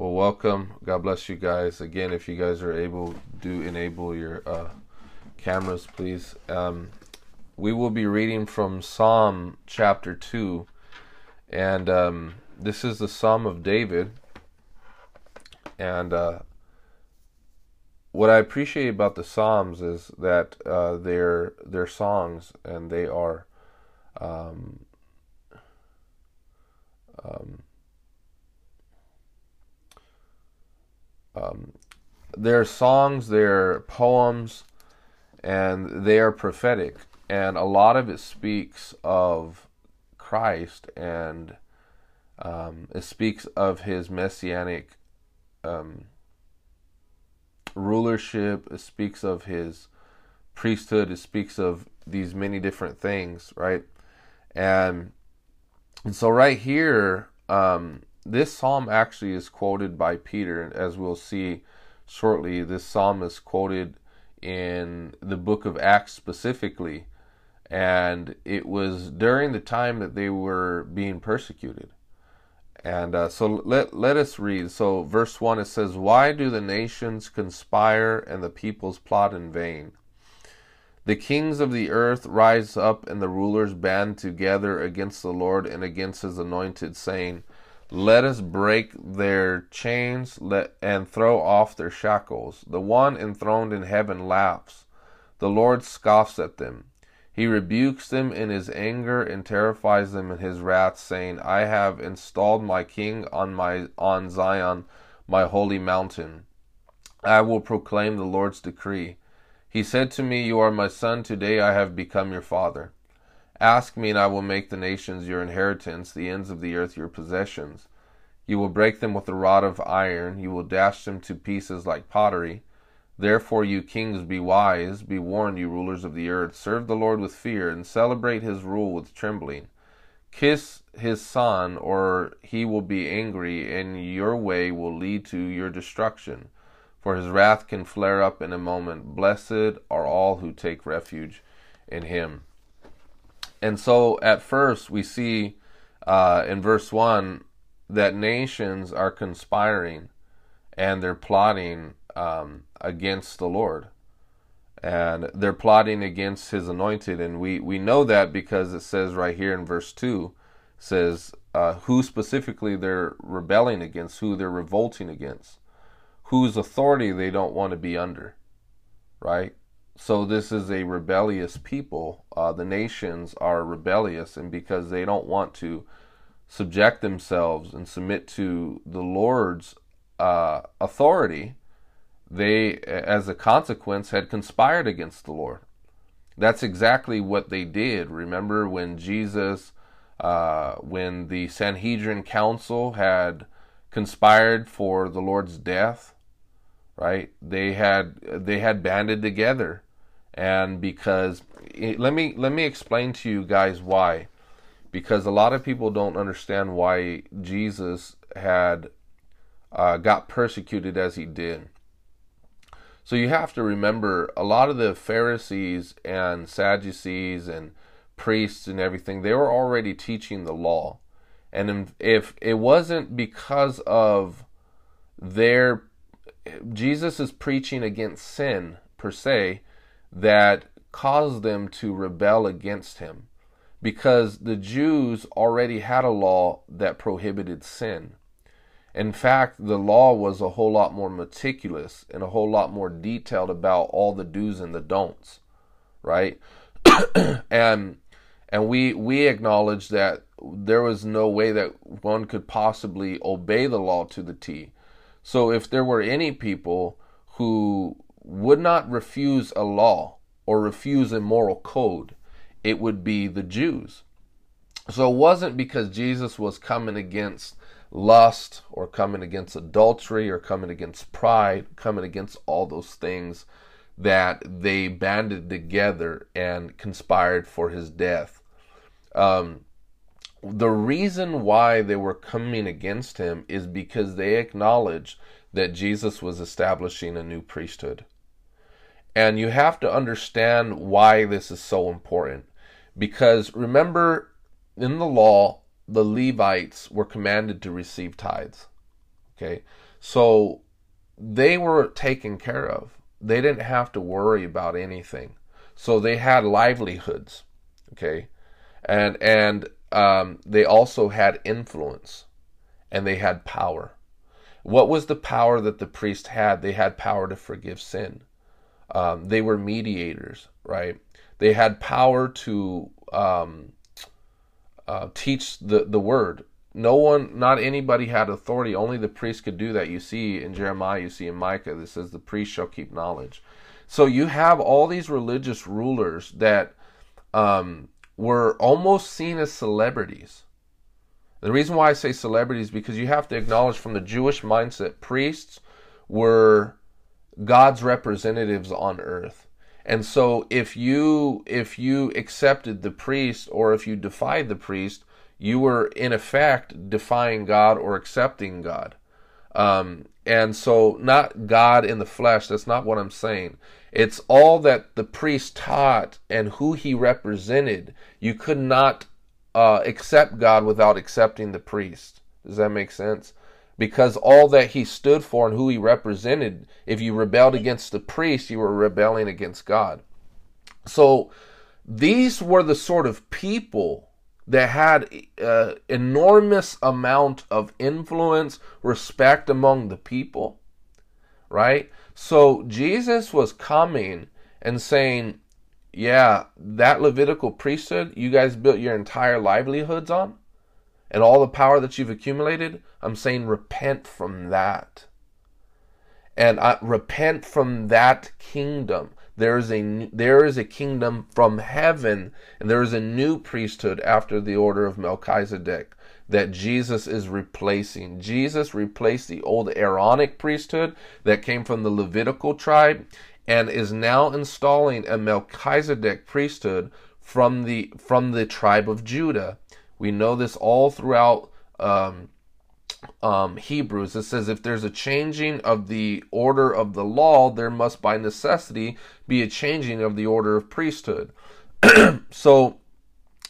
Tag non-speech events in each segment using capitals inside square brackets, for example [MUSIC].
Well, welcome. God bless you guys. Again, if you guys are able, do enable your uh, cameras, please. Um, we will be reading from Psalm chapter 2, and um, this is the Psalm of David. And uh, what I appreciate about the Psalms is that uh, they're, they're songs and they are. Um, um, they're songs, they're poems, and they are prophetic. And a lot of it speaks of Christ and um, it speaks of his messianic um, rulership, it speaks of his priesthood, it speaks of these many different things, right? And and so right here, um, this psalm actually is quoted by Peter, as we'll see shortly. This psalm is quoted in the book of Acts specifically, and it was during the time that they were being persecuted. And uh, so let let us read. So verse one it says, "Why do the nations conspire and the peoples plot in vain?" The kings of the earth rise up, and the rulers band together against the Lord and against his anointed, saying, Let us break their chains let, and throw off their shackles. The one enthroned in heaven laughs. The Lord scoffs at them. He rebukes them in his anger and terrifies them in his wrath, saying, I have installed my king on my on Zion, my holy mountain. I will proclaim the Lord's decree. He said to me, You are my son, today I have become your father. Ask me, and I will make the nations your inheritance, the ends of the earth your possessions. You will break them with a rod of iron, you will dash them to pieces like pottery. Therefore, you kings, be wise, be warned, you rulers of the earth. Serve the Lord with fear, and celebrate his rule with trembling. Kiss his son, or he will be angry, and your way will lead to your destruction for his wrath can flare up in a moment. Blessed are all who take refuge in him. And so at first we see uh, in verse 1 that nations are conspiring and they're plotting um, against the Lord. And they're plotting against his anointed. And we, we know that because it says right here in verse 2 says uh, who specifically they're rebelling against, who they're revolting against whose authority they don't want to be under, right? So this is a rebellious people. Uh, the nations are rebellious, and because they don't want to subject themselves and submit to the Lord's uh, authority, they, as a consequence, had conspired against the Lord. That's exactly what they did. Remember when Jesus, uh, when the Sanhedrin Council had conspired for the Lord's death, right? They had they had banded together, and because let me let me explain to you guys why, because a lot of people don't understand why Jesus had uh, got persecuted as he did. So you have to remember a lot of the Pharisees and Sadducees and priests and everything they were already teaching the law, and if it wasn't because of their Jesus is preaching against sin per se that caused them to rebel against him because the Jews already had a law that prohibited sin. In fact, the law was a whole lot more meticulous and a whole lot more detailed about all the do's and the don'ts, right? [CLEARS THROAT] and and we we acknowledge that there was no way that one could possibly obey the law to the T. So if there were any people who would not refuse a law or refuse a moral code, it would be the Jews. So it wasn't because Jesus was coming against lust or coming against adultery or coming against pride, coming against all those things that they banded together and conspired for his death. Um, the reason why they were coming against him is because they acknowledged that Jesus was establishing a new priesthood. And you have to understand why this is so important. Because remember, in the law, the Levites were commanded to receive tithes. Okay? So they were taken care of. They didn't have to worry about anything. So they had livelihoods, okay, and and um, they also had influence, and they had power. What was the power that the priest had? They had power to forgive sin. Um, they were mediators, right? They had power to um, uh, teach the, the word. No one, not anybody had authority. Only the priest could do that. You see in Jeremiah, you see in Micah, that says the priest shall keep knowledge. So you have all these religious rulers that um, were almost seen as celebrities. The reason why I say celebrities because you have to acknowledge from the Jewish mindset, priests were God's representatives on earth. And so if you if you accepted the priest or if you defied the priest, you were in effect defying God or accepting God. Um, and so not God in the flesh, that's not what I'm saying. It's all that the priest taught and who he represented. You could not uh, accept God without accepting the priest. Does that make sense? Because all that he stood for and who he represented, if you rebelled against the priest, you were rebelling against God. So these were the sort of people that had uh, enormous amount of influence, respect among the people, right? So Jesus was coming and saying, yeah, that Levitical priesthood you guys built your entire livelihoods on and all the power that you've accumulated, I'm saying repent from that. And I, repent from that kingdom. There is a there is a kingdom from heaven, and there is a new priesthood after the order of Melchizedek that Jesus is replacing. Jesus replaced the old Aaronic priesthood that came from the Levitical tribe and is now installing a Melchizedek priesthood from the from the tribe of Judah. We know this all throughout um, um, Hebrews. It says if there's a changing of the order of the law, there must by necessity be a changing of the order of priesthood. [CLEARS THROAT] so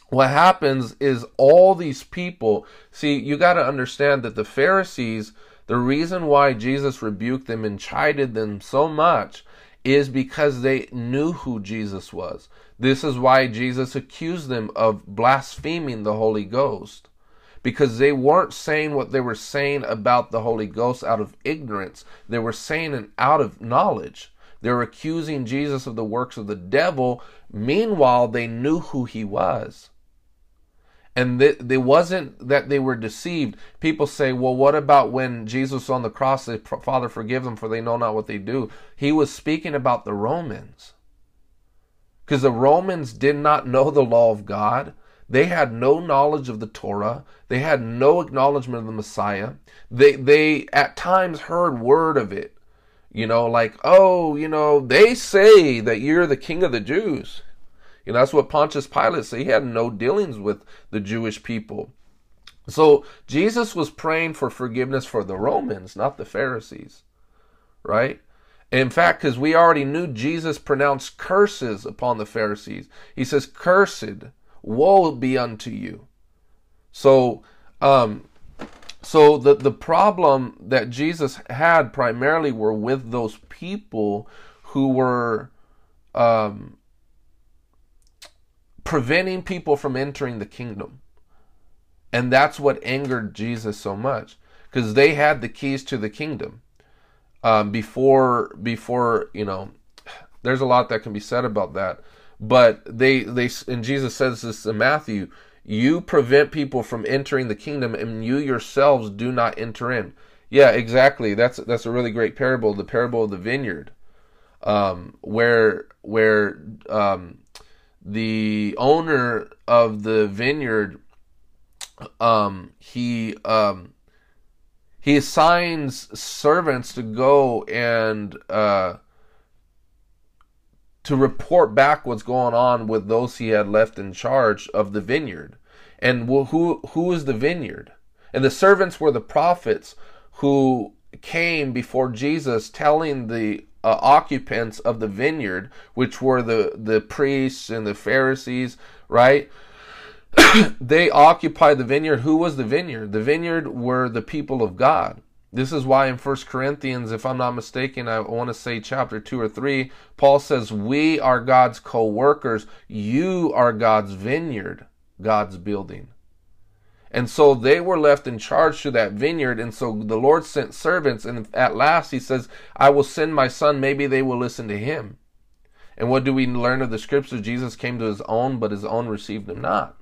what happens is all these people see you got to understand that the Pharisees the reason why Jesus rebuked them and chided them so much is because they knew who Jesus was. This is why Jesus accused them of blaspheming the Holy Ghost. Because they weren't saying what they were saying about the Holy Ghost out of ignorance. They were saying it out of knowledge. They were accusing Jesus of the works of the devil. Meanwhile, they knew who he was and th- it wasn't that they were deceived. People say, well, what about when Jesus on the cross said, Father, forgive them, for they know not what they do? He was speaking about the Romans. Because the Romans did not know the law of God. They had no knowledge of the Torah. They had no acknowledgement of the Messiah. They, they at times heard word of it. You know, like, oh, you know, they say that you're the king of the Jews. You know, that's what Pontius Pilate said. He had no dealings with the Jewish people. So Jesus was praying for forgiveness for the Romans, not the Pharisees. Right? In fact, because we already knew Jesus pronounced curses upon the Pharisees. He says, Cursed, woe be unto you. So, um, so the, the problem that Jesus had primarily were with those people who were um, preventing people from entering the kingdom. And that's what angered Jesus so much because they had the keys to the kingdom. Um, before, before you know, there's a lot that can be said about that. But they, they, and Jesus says this in Matthew: you prevent people from entering the kingdom, and you yourselves do not enter in. Yeah, exactly. That's that's a really great parable, the parable of the vineyard, um, where where um, the owner of the vineyard um, he um, he assigns servants to go and uh, to report back what's going on with those he had left in charge of the vineyard. And who who is the vineyard? And the servants were the prophets who came before Jesus telling the uh, occupants of the vineyard, which were the, the priests and the Pharisees, right? [COUGHS] they occupied the vineyard. Who was the vineyard? The vineyard were the people of God. This is why in First Corinthians, if I'm not mistaken, I want to say chapter 2 or 3, Paul says, We are God's co workers. You are God's vineyard, God's building. And so they were left in charge to that vineyard. And so the Lord sent servants. And at last he says, I will send my son. Maybe they will listen to him. And what do we learn of the scriptures? Jesus came to his own, but his own received him not.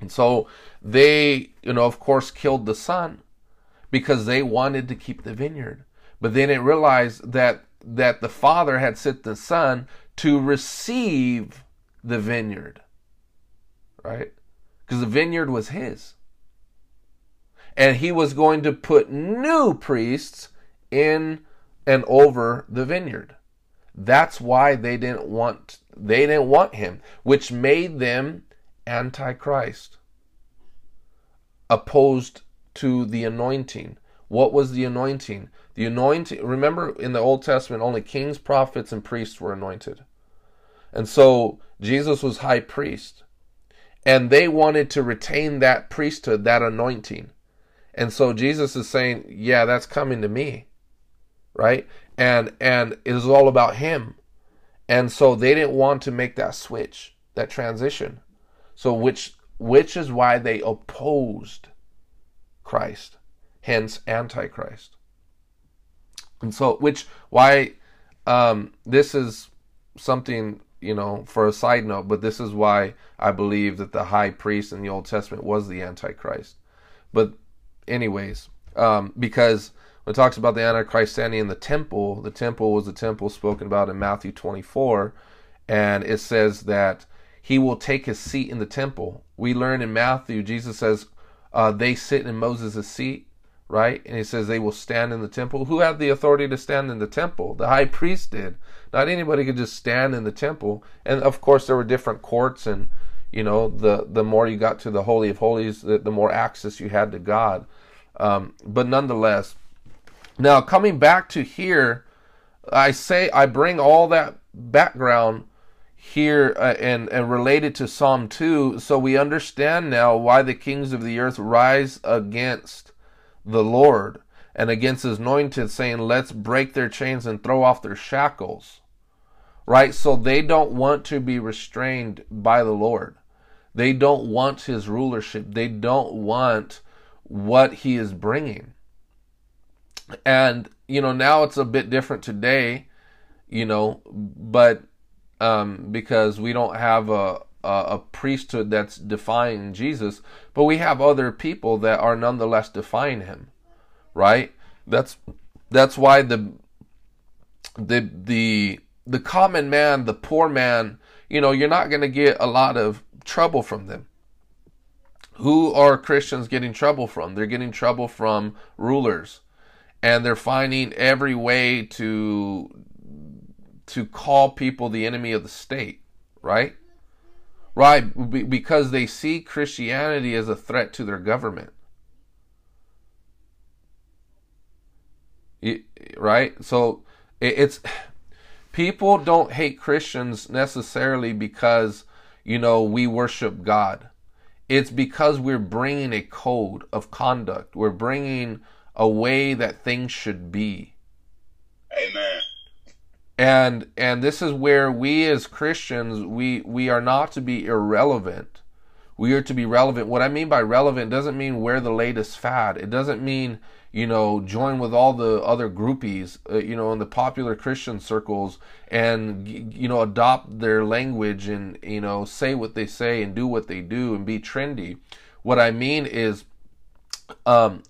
And so they, you know, of course, killed the son because they wanted to keep the vineyard. But then it realized that that the father had sent the son to receive the vineyard. Right? Because the vineyard was his. And he was going to put new priests in and over the vineyard. That's why they didn't want they didn't want him, which made them antichrist. Opposed to the anointing. What was the anointing? The anointing, remember in the Old Testament, only kings, prophets, and priests were anointed. And so Jesus was high priest. And they wanted to retain that priesthood, that anointing. And so Jesus is saying, Yeah, that's coming to me. Right? And and it is all about him. And so they didn't want to make that switch, that transition. So which which is why they opposed Christ, hence Antichrist. And so, which why um, this is something you know for a side note, but this is why I believe that the high priest in the Old Testament was the Antichrist. But anyways, um, because when it talks about the Antichrist standing in the temple, the temple was the temple spoken about in Matthew 24, and it says that he will take his seat in the temple. We learn in Matthew, Jesus says, uh, they sit in Moses' seat, right? And he says they will stand in the temple. Who had the authority to stand in the temple? The high priest did. Not anybody could just stand in the temple. And of course, there were different courts, and you know, the the more you got to the holy of holies, the, the more access you had to God. Um, but nonetheless, now coming back to here, I say I bring all that background here uh, and and related to Psalm 2 so we understand now why the kings of the earth rise against the Lord and against his anointed saying let's break their chains and throw off their shackles. Right? So they don't want to be restrained by the Lord. They don't want his rulership. They don't want what he is bringing. And you know now it's a bit different today you know but um, because we don't have a, a, a priesthood that's defying Jesus, but we have other people that are nonetheless defying him, right? That's that's why the the the the common man, the poor man, you know, you're not going to get a lot of trouble from them. Who are Christians getting trouble from? They're getting trouble from rulers. And they're finding every way to to call people the enemy of the state, right? Right, because they see Christianity as a threat to their government. Right? So it's [SIGHS] people don't hate Christians necessarily because, you know, we worship God. It's because we're bringing a code of conduct. We're bringing a way that things should be. Amen and and this is where we as Christians we we are not to be irrelevant. We are to be relevant. What I mean by relevant doesn't mean wear the latest fad. It doesn't mean you know join with all the other groupies uh, you know in the popular Christian circles and you know adopt their language and you know say what they say and do what they do and be trendy. What I mean is um,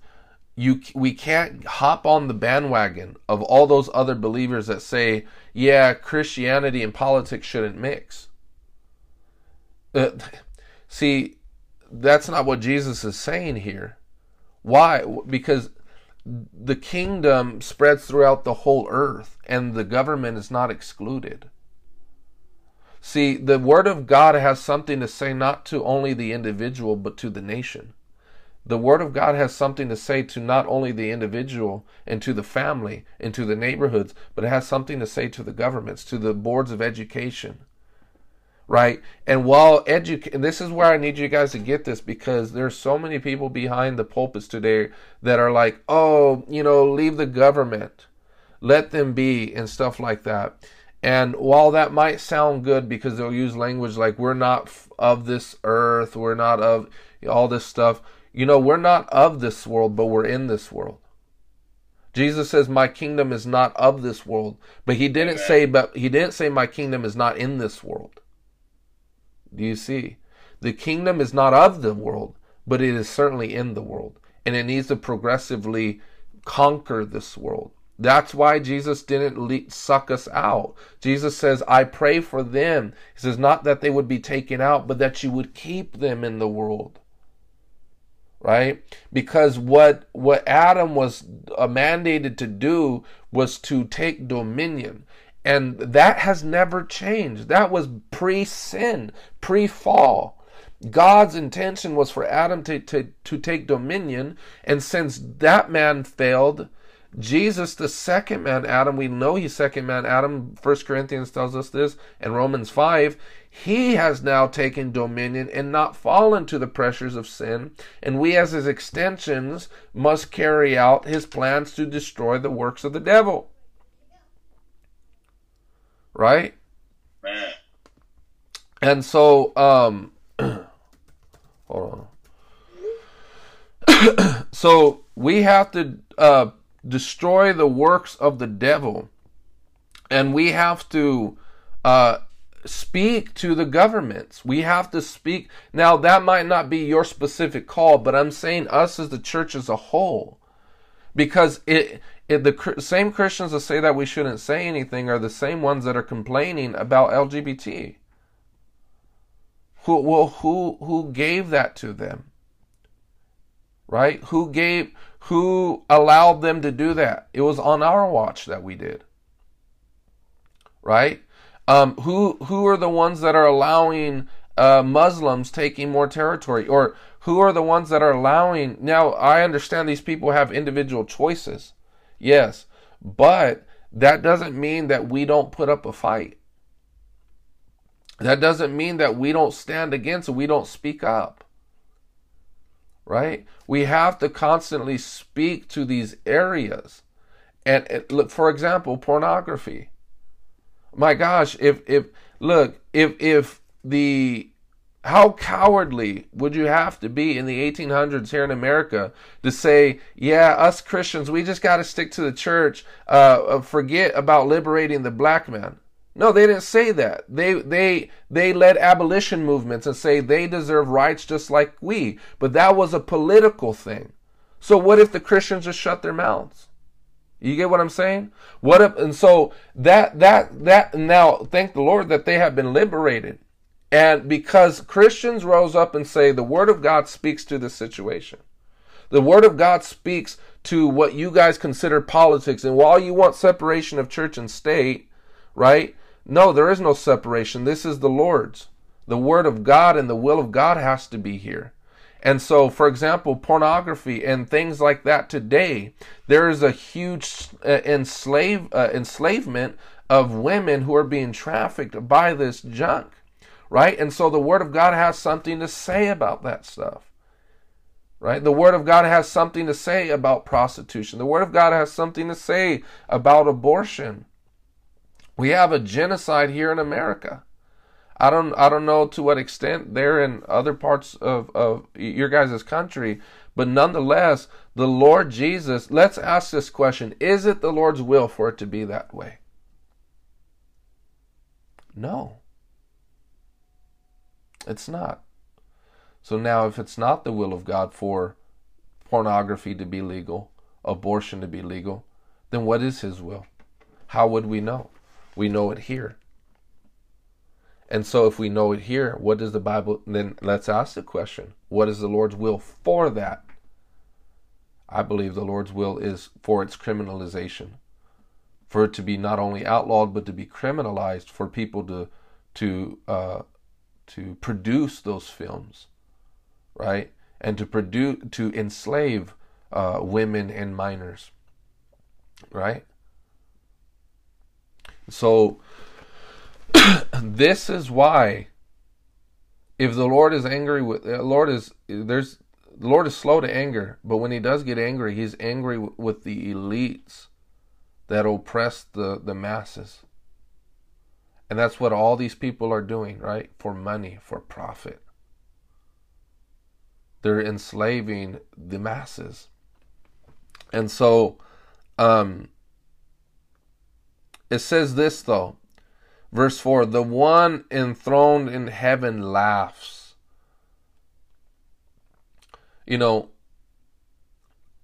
you we can't hop on the bandwagon of all those other believers that say, yeah, Christianity and politics shouldn't mix. Uh, [LAUGHS] see, that's not what Jesus is saying here. Why? Because the kingdom spreads throughout the whole earth and the government is not excluded. See, the word of God has something to say not to only the individual but to the nation. The Word of God has something to say to not only the individual and to the family and to the neighborhoods, but it has something to say to the governments, to the boards of education. right? And while educate, this is where I need you guys to get this because there's so many people behind the pulpits today that are like, oh, you know, leave the government, let them be, and stuff like that. And while that might sound good because they'll use language like we're not of this earth, we're not of all this stuff, you know, we're not of this world, but we're in this world. Jesus says, "My kingdom is not of this world," but he didn't Amen. say, "But he didn't say my kingdom is not in this world." Do you see? The kingdom is not of the world, but it is certainly in the world, and it needs to progressively conquer this world. That's why Jesus didn't le- suck us out. Jesus says, I pray for them. He says, not that they would be taken out, but that you would keep them in the world. Right? Because what, what Adam was uh, mandated to do was to take dominion. And that has never changed. That was pre sin, pre fall. God's intention was for Adam to, to, to take dominion. And since that man failed, Jesus, the second man, Adam, we know he's second man, Adam. First Corinthians tells us this, and Romans 5. He has now taken dominion and not fallen to the pressures of sin, and we, as his extensions, must carry out his plans to destroy the works of the devil. Right? And so, um, [CLEARS THROAT] hold on. [CLEARS THROAT] so we have to uh, destroy the works of the devil. And we have to uh, speak to the governments. We have to speak. Now, that might not be your specific call, but I'm saying us as the church as a whole. Because it, it the same Christians that say that we shouldn't say anything are the same ones that are complaining about LGBT. Who, well, who, who gave that to them? Right? Who gave, who allowed them to do that? It was on our watch that we did. Right? Um, who who are the ones that are allowing uh, Muslims taking more territory, or who are the ones that are allowing? Now I understand these people have individual choices, yes, but that doesn't mean that we don't put up a fight. That doesn't mean that we don't stand against it. We don't speak up right? We have to constantly speak to these areas. And look, for example, pornography. My gosh, if if look, if if the how cowardly would you have to be in the 1800s here in America to say, yeah, us Christians, we just got to stick to the church, uh, uh, forget about liberating the black man? No, they didn't say that. They they they led abolition movements and say they deserve rights just like we. But that was a political thing. So what if the Christians just shut their mouths? You get what I'm saying? What if and so that that that now thank the Lord that they have been liberated. And because Christians rose up and say the word of God speaks to the situation. The word of God speaks to what you guys consider politics and while you want separation of church and state, right? No, there is no separation. This is the Lord's. The Word of God and the will of God has to be here. And so, for example, pornography and things like that today, there is a huge uh, enslave, uh, enslavement of women who are being trafficked by this junk, right? And so the Word of God has something to say about that stuff, right? The Word of God has something to say about prostitution. The Word of God has something to say about abortion. We have a genocide here in America. I don't I don't know to what extent they're in other parts of, of your guys' country, but nonetheless, the Lord Jesus, let's ask this question. Is it the Lord's will for it to be that way? No. It's not. So now if it's not the will of God for pornography to be legal, abortion to be legal, then what is his will? How would we know? We know it here. And so, if we know it here, what does the Bible then? Let's ask the question what is the Lord's will for that? I believe the Lord's will is for its criminalization, for it to be not only outlawed but to be criminalized, for people to to uh, to produce those films, right, and to produce to enslave uh, women and minors, right. So, [COUGHS] this is why if the Lord is angry with the Lord is there's the Lord is slow to anger, but when he does get angry, he's angry with the elites that oppress the, the masses. And that's what all these people are doing, right? For money, for profit. They're enslaving the masses. And so um, it says this, though. Verse 4 The one enthroned in heaven laughs. You know,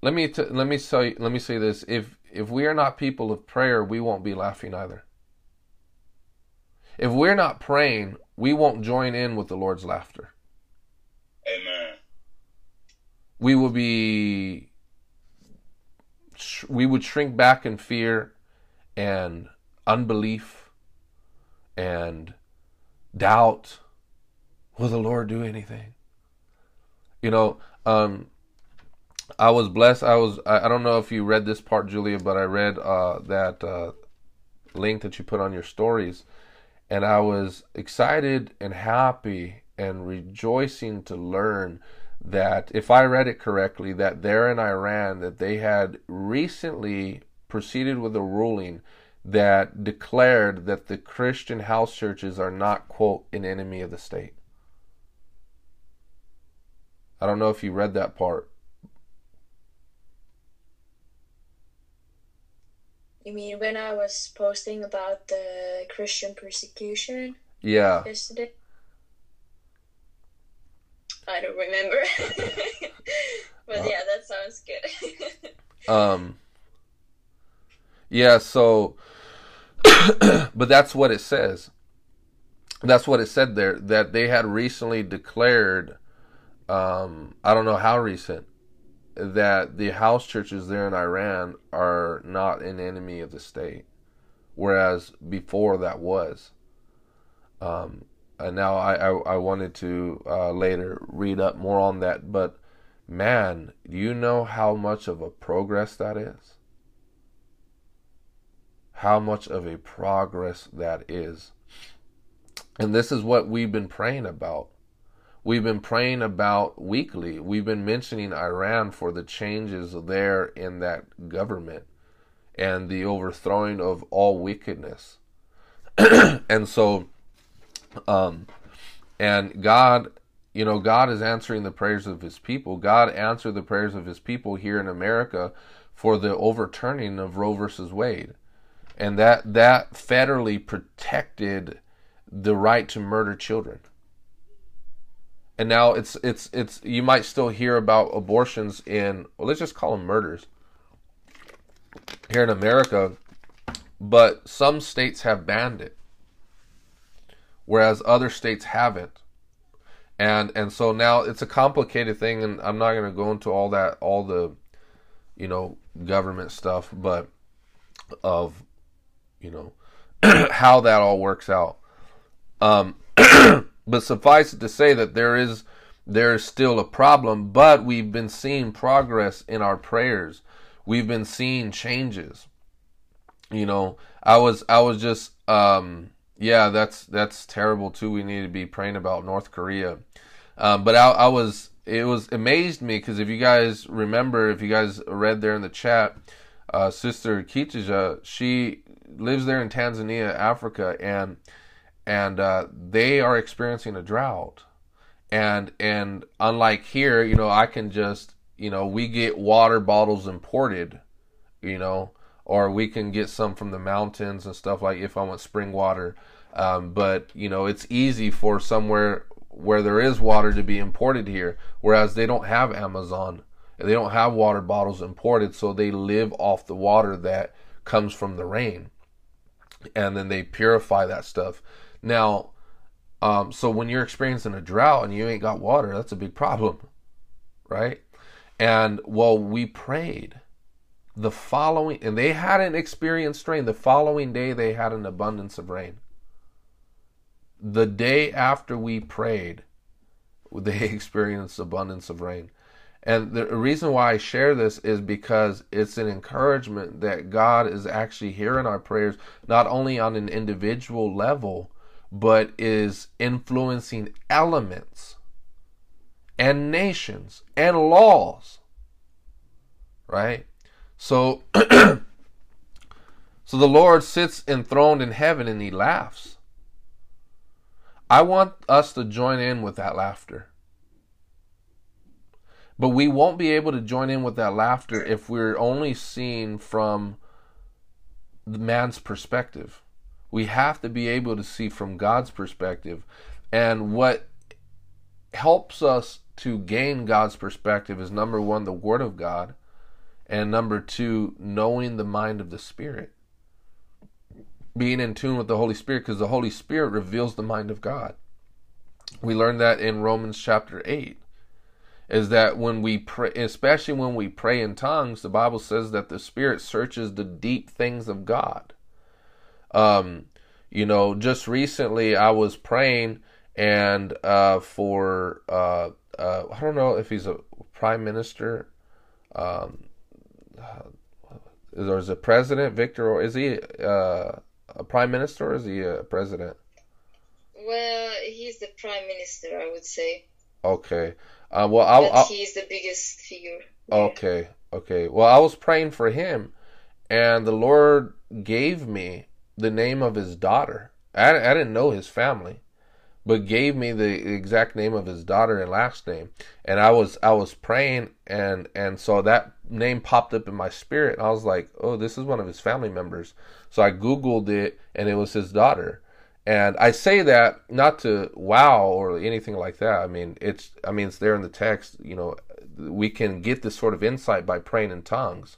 let me t- let me say let me say this if if we are not people of prayer we won't be laughing either if we're not praying we won't join in with the lord's laughter Amen. we will be we would shrink back in fear and unbelief and doubt will the lord do anything you know um I was blessed. I was. I, don't know if you read this part, Julia, but I read uh, that uh, link that you put on your stories, and I was excited and happy and rejoicing to learn that if I read it correctly, that there in Iran that they had recently proceeded with a ruling that declared that the Christian house churches are not quote an enemy of the state. I don't know if you read that part. You mean when I was posting about the Christian persecution? Yeah. Yesterday? I don't remember. [LAUGHS] but yeah, that sounds good. [LAUGHS] um Yeah, so [COUGHS] but that's what it says. That's what it said there that they had recently declared um I don't know how recent that the house churches there in Iran are not an enemy of the state, whereas before that was. Um, and now I, I, I wanted to uh, later read up more on that, but man, do you know how much of a progress that is? How much of a progress that is. And this is what we've been praying about we've been praying about weekly. We've been mentioning Iran for the changes there in that government and the overthrowing of all wickedness. [CLEARS THROAT] and so, um, and God, you know, God is answering the prayers of his people. God answered the prayers of his people here in America for the overturning of Roe versus Wade. And that, that federally protected the right to murder children. And now it's it's it's you might still hear about abortions in well let's just call them murders here in America but some states have banned it whereas other states haven't. And and so now it's a complicated thing and I'm not going to go into all that all the you know government stuff but of you know [CLEARS THROAT] how that all works out um [CLEARS THROAT] But suffice it to say that there is there is still a problem, but we've been seeing progress in our prayers. We've been seeing changes. You know, I was I was just um yeah, that's that's terrible too. We need to be praying about North Korea. Um, but I, I was it was amazed me because if you guys remember, if you guys read there in the chat, uh, Sister Kitija, she lives there in Tanzania, Africa, and and uh, they are experiencing a drought. And and unlike here, you know, I can just you know we get water bottles imported, you know, or we can get some from the mountains and stuff like if I want spring water. Um, but you know, it's easy for somewhere where there is water to be imported here, whereas they don't have Amazon. They don't have water bottles imported, so they live off the water that comes from the rain. And then they purify that stuff. Now, um, so when you're experiencing a drought and you ain't got water, that's a big problem, right? And well, we prayed the following, and they hadn't experienced rain. The following day, they had an abundance of rain. The day after we prayed, [LAUGHS] they experienced abundance of rain. And the reason why I share this is because it's an encouragement that God is actually hearing our prayers, not only on an individual level, but is influencing elements and nations and laws. Right? So [CLEARS THROAT] so the Lord sits enthroned in heaven and he laughs. I want us to join in with that laughter. But we won't be able to join in with that laughter if we're only seeing from the man's perspective. We have to be able to see from God's perspective. And what helps us to gain God's perspective is number one, the Word of God, and number two, knowing the mind of the Spirit. Being in tune with the Holy Spirit, because the Holy Spirit reveals the mind of God. We learned that in Romans chapter 8 is that when we pray, especially when we pray in tongues, the Bible says that the Spirit searches the deep things of God. Um, you know, just recently I was praying and uh, for uh, uh, I don't know if he's a prime minister, um, or is a president, Victor, or is he uh, a prime minister or is he a president? Well, he's the prime minister, I would say. Okay. Uh, well, I'll, I'll, he's the biggest figure. Okay, okay. Well, I was praying for him, and the Lord gave me the name of his daughter. I, I didn't know his family, but gave me the exact name of his daughter and last name. And I was I was praying, and and so that name popped up in my spirit. I was like, oh, this is one of his family members. So I googled it, and it was his daughter. And I say that not to wow or anything like that. I mean, it's I mean it's there in the text. You know, we can get this sort of insight by praying in tongues.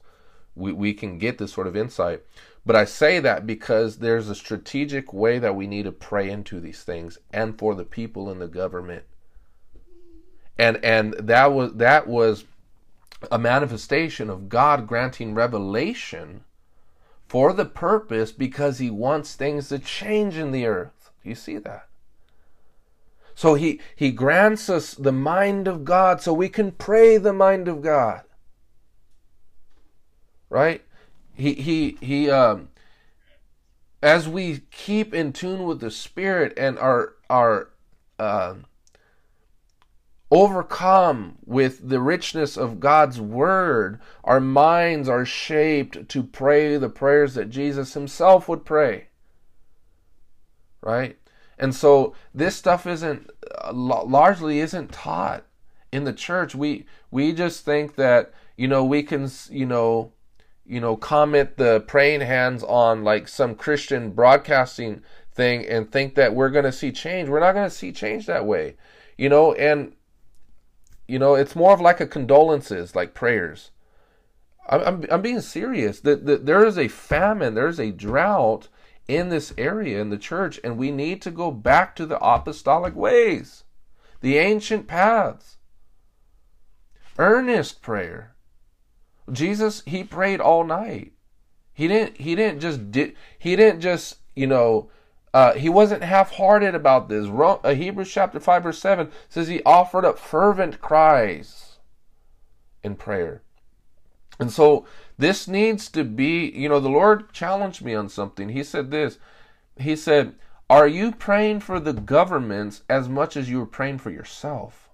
We we can get this sort of insight. But I say that because there's a strategic way that we need to pray into these things and for the people in the government. And and that was that was a manifestation of God granting revelation for the purpose because he wants things to change in the earth. Do you see that? So he, he grants us the mind of God so we can pray the mind of God. Right? He, he, he, um, as we keep in tune with the Spirit and our, our, uh, overcome with the richness of God's Word, our minds are shaped to pray the prayers that Jesus Himself would pray. Right? And so this stuff isn't uh, largely isn't taught in the church. We we just think that you know we can you know you know comment the praying hands on like some Christian broadcasting thing and think that we're going to see change. We're not going to see change that way. You know, and you know, it's more of like a condolences, like prayers. I'm, I'm, I'm being serious. That the, there is a famine, there's a drought in this area in the church, and we need to go back to the apostolic ways, the ancient paths. Earnest prayer. Jesus, he prayed all night. He didn't. He didn't just. Di- he didn't just. You know, uh, he wasn't half-hearted about this. uh, Hebrews chapter five verse seven says he offered up fervent cries in prayer, and so this needs to be. You know, the Lord challenged me on something. He said this. He said, "Are you praying for the governments as much as you are praying for yourself?"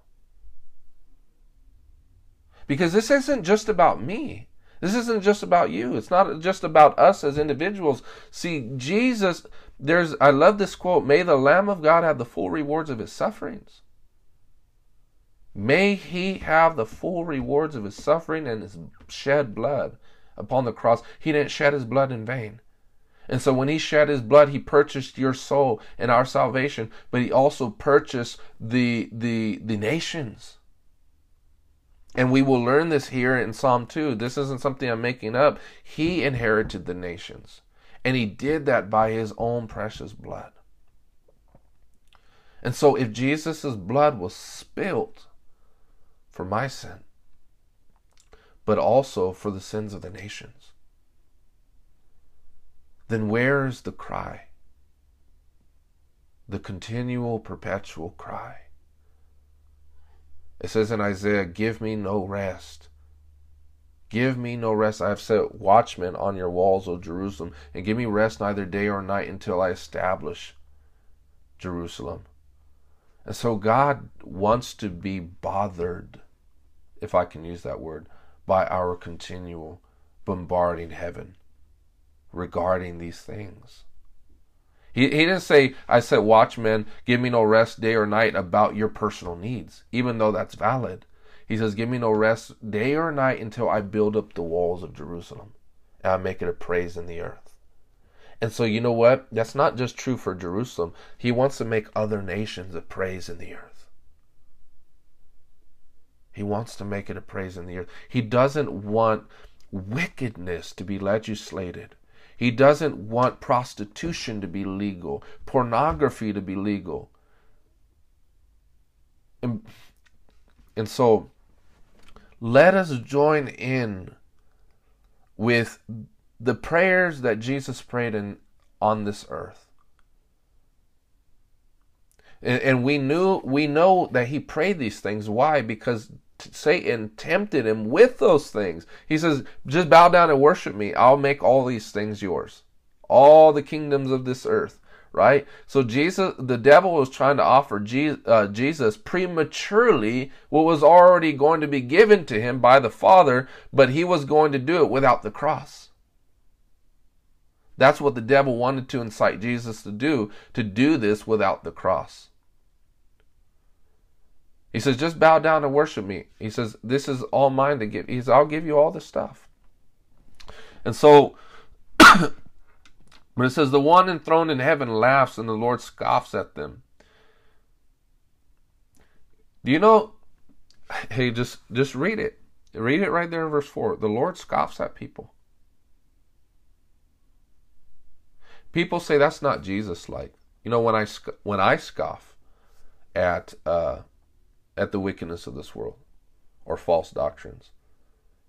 Because this isn't just about me. This isn't just about you. It's not just about us as individuals. See, Jesus there's I love this quote, may the lamb of God have the full rewards of his sufferings. May he have the full rewards of his suffering and his shed blood upon the cross. He didn't shed his blood in vain. And so when he shed his blood, he purchased your soul and our salvation, but he also purchased the the the nations. And we will learn this here in Psalm 2. This isn't something I'm making up. He inherited the nations. And he did that by his own precious blood. And so if Jesus' blood was spilt for my sin, but also for the sins of the nations, then where's the cry? The continual, perpetual cry. It says in Isaiah, Give me no rest Give me no rest. I have set watchmen on your walls, O Jerusalem, and give me rest neither day or night until I establish Jerusalem. And so God wants to be bothered, if I can use that word, by our continual bombarding heaven regarding these things. He, he didn't say, I said, watchmen, give me no rest day or night about your personal needs, even though that's valid. He says, Give me no rest day or night until I build up the walls of Jerusalem and I make it a praise in the earth. And so, you know what? That's not just true for Jerusalem. He wants to make other nations a praise in the earth. He wants to make it a praise in the earth. He doesn't want wickedness to be legislated. He doesn't want prostitution to be legal, pornography to be legal. And, and so let us join in with the prayers that Jesus prayed in on this earth. And, and we knew we know that he prayed these things. Why? Because Satan tempted him with those things. He says, "Just bow down and worship me. I'll make all these things yours. All the kingdoms of this earth." Right? So Jesus, the devil was trying to offer uh, Jesus prematurely what was already going to be given to him by the Father, but he was going to do it without the cross. That's what the devil wanted to incite Jesus to do, to do this without the cross. He says, just bow down and worship me. He says, this is all mine to give. He says, I'll give you all the stuff. And so But it says, The one enthroned in heaven laughs, and the Lord scoffs at them. Do you know? [LAUGHS] Hey, just just read it. Read it right there in verse 4. The Lord scoffs at people. People say that's not Jesus like. You know, when I when I scoff at uh, at the wickedness of this world or false doctrines,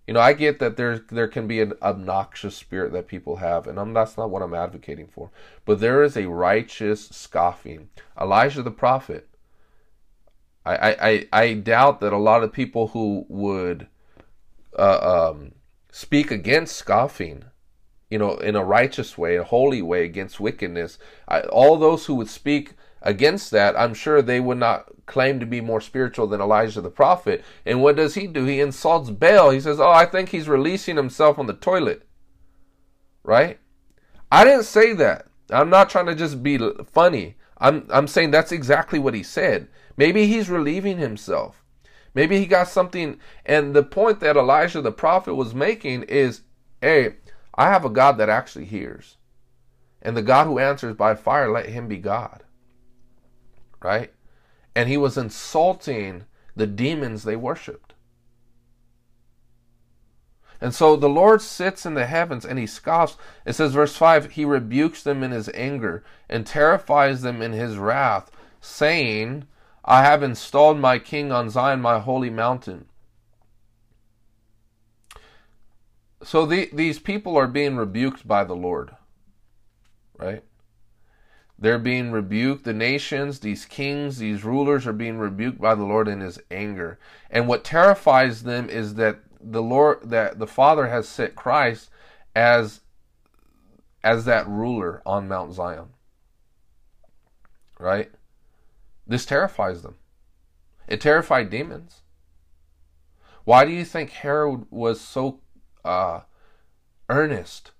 you know, I get that there there can be an obnoxious spirit that people have, and I'm, that's not what I'm advocating for. But there is a righteous scoffing. Elijah the prophet. I I, I doubt that a lot of people who would uh, um, speak against scoffing, you know, in a righteous way, a holy way against wickedness, I, all those who would speak against that, I'm sure they would not claim to be more spiritual than Elijah the prophet. And what does he do? He insults Baal. He says, Oh, I think he's releasing himself on the toilet. Right? I didn't say that. I'm not trying to just be funny. I'm, I'm saying that's exactly what he said. Maybe he's relieving himself. Maybe he got something. And the point that Elijah the prophet was making is hey, I have a God that actually hears. And the God who answers by fire, let him be God right? And he was insulting the demons they worshiped. And so the Lord sits in the heavens and he scoffs. It says, verse 5 He rebukes them in his anger and terrifies them in his wrath, saying, I have installed my king on Zion, my holy mountain. So the, these people are being rebuked by the Lord, right? They're being rebuked. The nations, these kings, these rulers are being rebuked by the Lord in his anger. And what terrifies them is that the Lord that the Father has set Christ as as that ruler on Mount Zion. Right? This terrifies them. It terrified demons. Why do you think Herod was so uh, earnest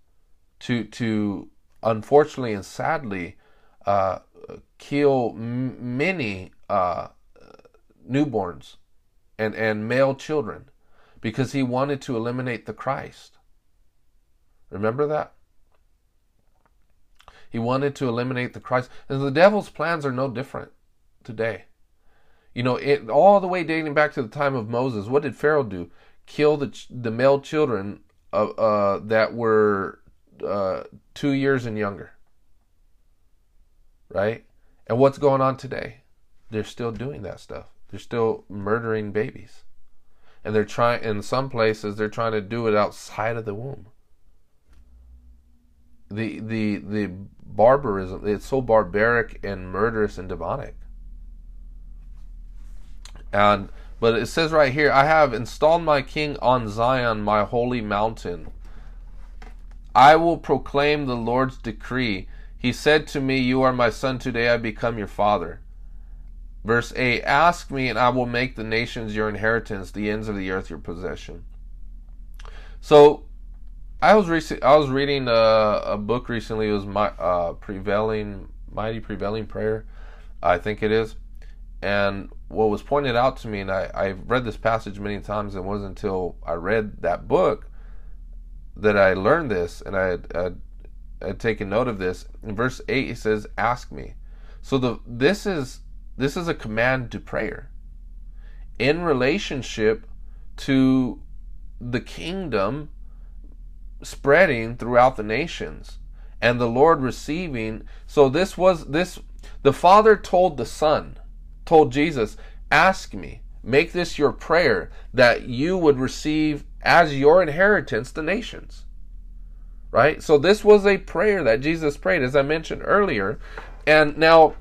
to to unfortunately and sadly uh, kill m- many uh, newborns and, and male children because he wanted to eliminate the Christ. Remember that? He wanted to eliminate the Christ. And the devil's plans are no different today. You know, it, all the way dating back to the time of Moses, what did Pharaoh do? Kill the, the male children uh, uh, that were uh, two years and younger right? And what's going on today? They're still doing that stuff. They're still murdering babies. And they're trying in some places they're trying to do it outside of the womb. The the the barbarism it's so barbaric and murderous and demonic. And but it says right here, I have installed my king on Zion, my holy mountain. I will proclaim the Lord's decree. He said to me, You are my son, today I become your father. Verse 8 Ask me, and I will make the nations your inheritance, the ends of the earth your possession. So, I was rec- I was reading a, a book recently. It was my uh, prevailing mighty prevailing prayer, I think it is. And what was pointed out to me, and I, I've read this passage many times, and it wasn't until I read that book that I learned this, and I had, Uh, had, had taken note of this. In verse eight, it says, "Ask me." So the this is this is a command to prayer in relationship to the kingdom spreading throughout the nations and the Lord receiving. So this was this the Father told the Son, told Jesus, ask me, make this your prayer that you would receive as your inheritance the nations. Right? So this was a prayer that Jesus prayed as I mentioned earlier. And now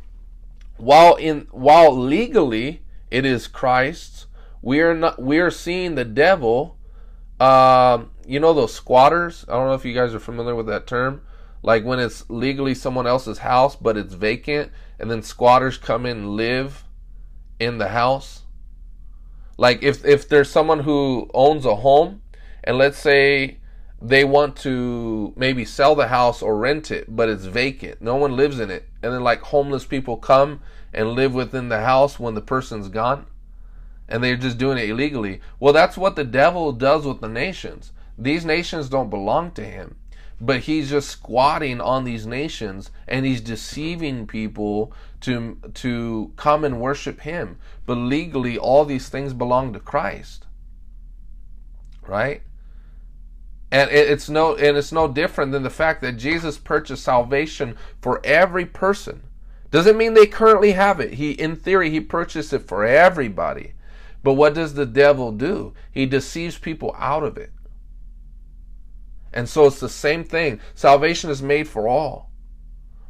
while in while legally it is Christ's, we are not we are seeing the devil um, you know those squatters? I don't know if you guys are familiar with that term. Like when it's legally someone else's house, but it's vacant, and then squatters come in and live in the house. Like if if there's someone who owns a home, and let's say they want to maybe sell the house or rent it, but it's vacant, no one lives in it, and then like homeless people come and live within the house when the person's gone and they're just doing it illegally. Well, that's what the devil does with the nations. These nations don't belong to him, but he's just squatting on these nations and he's deceiving people to to come and worship him. But legally, all these things belong to Christ, right? And it's no and it's no different than the fact that Jesus purchased salvation for every person. Doesn't mean they currently have it. He in theory he purchased it for everybody. But what does the devil do? He deceives people out of it. And so it's the same thing. Salvation is made for all.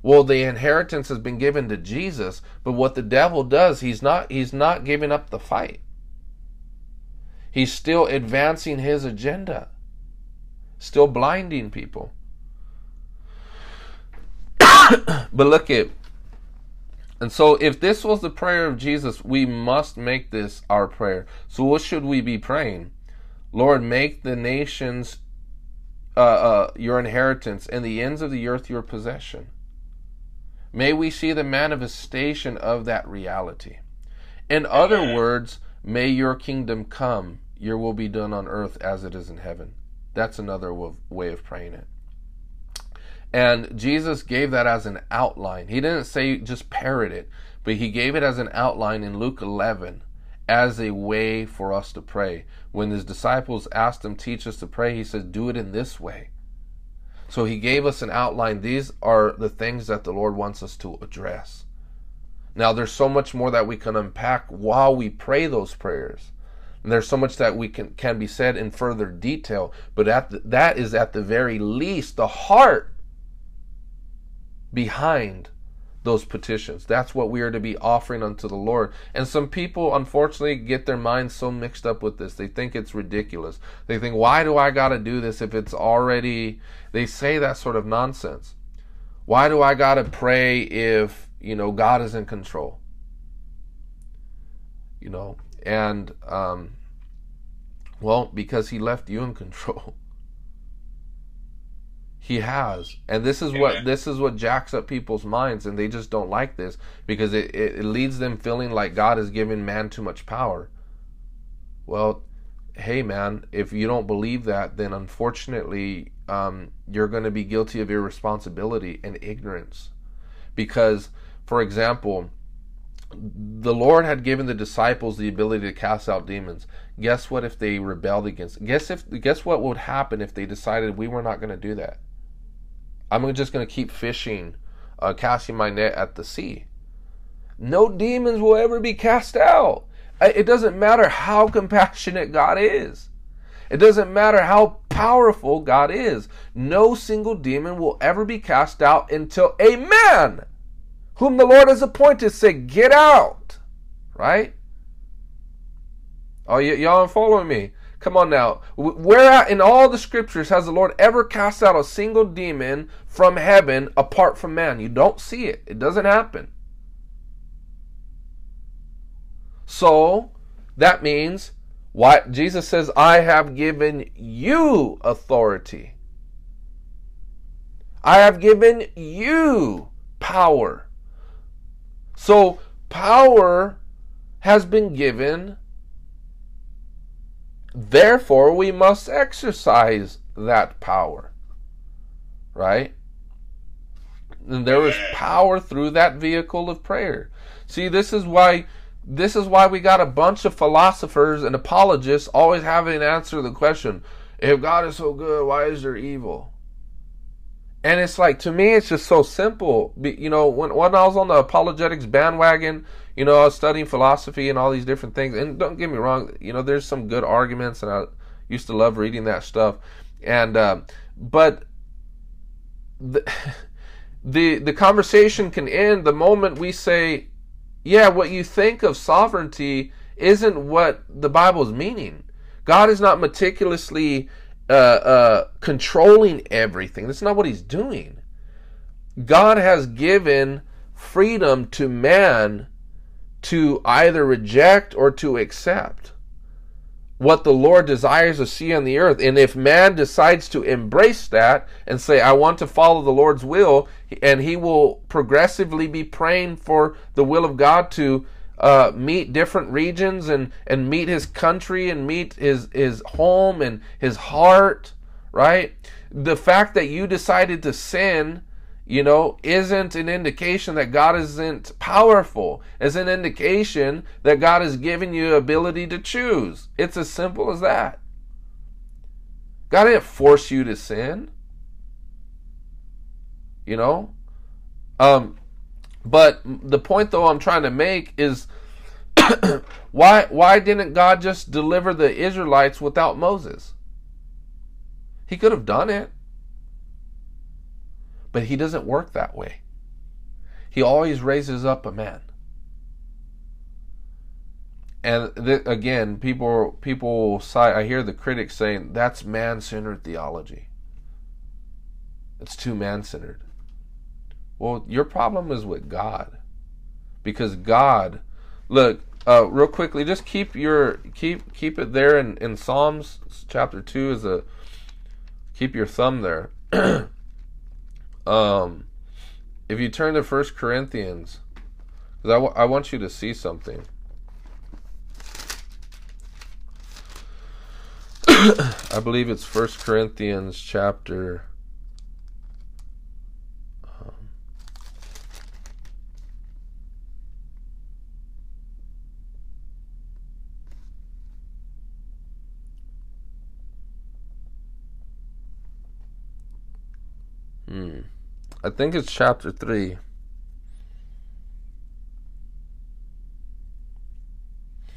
Well, the inheritance has been given to Jesus, but what the devil does, he's not he's not giving up the fight. He's still advancing his agenda. Still blinding people. [COUGHS] but look at and so, if this was the prayer of Jesus, we must make this our prayer. So, what should we be praying? Lord, make the nations uh, uh, your inheritance and the ends of the earth your possession. May we see the manifestation of that reality. In other words, may your kingdom come, your will be done on earth as it is in heaven. That's another way of praying it. And Jesus gave that as an outline. He didn't say just parrot it, but he gave it as an outline in Luke 11 as a way for us to pray. When his disciples asked him, Teach us to pray, he said, Do it in this way. So he gave us an outline. These are the things that the Lord wants us to address. Now, there's so much more that we can unpack while we pray those prayers. And there's so much that we can, can be said in further detail, but at the, that is at the very least the heart behind those petitions. That's what we are to be offering unto the Lord. And some people, unfortunately, get their minds so mixed up with this. They think it's ridiculous. They think, why do I got to do this if it's already. They say that sort of nonsense. Why do I got to pray if, you know, God is in control? You know, and, um, well, because He left you in control. [LAUGHS] He has, and this is what this is what jacks up people's minds, and they just don't like this because it, it, it leads them feeling like God is giving man too much power. Well, hey man, if you don't believe that, then unfortunately, um, you're going to be guilty of irresponsibility and ignorance, because, for example, the Lord had given the disciples the ability to cast out demons. Guess what if they rebelled against? Guess if guess what would happen if they decided we were not going to do that? I'm just going to keep fishing, uh, casting my net at the sea. No demons will ever be cast out. It doesn't matter how compassionate God is. It doesn't matter how powerful God is. No single demon will ever be cast out until a man whom the Lord has appointed say, Get out. Right? Oh, y- y'all are following me. Come on now. Where in all the scriptures has the Lord ever cast out a single demon from heaven apart from man? You don't see it. It doesn't happen. So that means why Jesus says, I have given you authority. I have given you power. So power has been given. Therefore, we must exercise that power. Right? And there is power through that vehicle of prayer. See, this is why this is why we got a bunch of philosophers and apologists always having to answer the question if God is so good, why is there evil? And it's like, to me, it's just so simple. You know, when, when I was on the apologetics bandwagon, you know, I was studying philosophy and all these different things. And don't get me wrong, you know, there's some good arguments, and I used to love reading that stuff. And, uh, but the, [LAUGHS] the, the conversation can end the moment we say, yeah, what you think of sovereignty isn't what the Bible's meaning. God is not meticulously uh, uh, controlling everything. That's not what He's doing. God has given freedom to man to either reject or to accept what the Lord desires to see on the earth. And if man decides to embrace that and say, I want to follow the Lord's will, and he will progressively be praying for the will of God to uh, meet different regions and, and meet his country and meet his, his home and his heart, right? The fact that you decided to sin you know, isn't an indication that God isn't powerful. It's an indication that God has given you ability to choose. It's as simple as that. God didn't force you to sin. You know? Um but the point though I'm trying to make is [COUGHS] why why didn't God just deliver the Israelites without Moses? He could have done it. But he doesn't work that way. He always raises up a man. And th- again, people people I hear the critics saying that's man-centered theology. It's too man-centered. Well, your problem is with God, because God, look, uh, real quickly, just keep your keep keep it there in, in Psalms chapter two is a keep your thumb there. [CLEARS THROAT] Um, if you turn to First Corinthians, because I, w- I want you to see something. [CLEARS THROAT] I believe it's First Corinthians chapter. Um, hmm. I think it's chapter 3.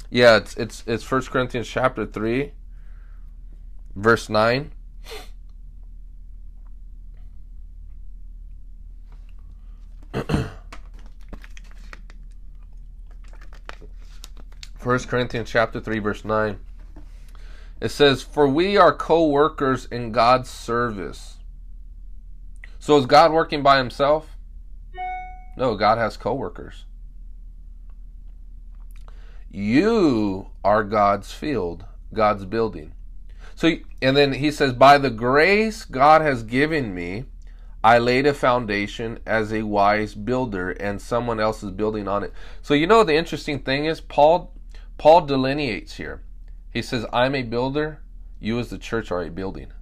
Yeah, it's it's it's First Corinthians chapter 3 verse 9. [CLEARS THROAT] First Corinthians chapter 3 verse 9. It says, "For we are co-workers in God's service." So is God working by himself? No, God has co-workers. You are God's field, God's building. So and then he says by the grace God has given me I laid a foundation as a wise builder and someone else is building on it. So you know the interesting thing is Paul Paul delineates here. He says I'm a builder, you as the church are a building.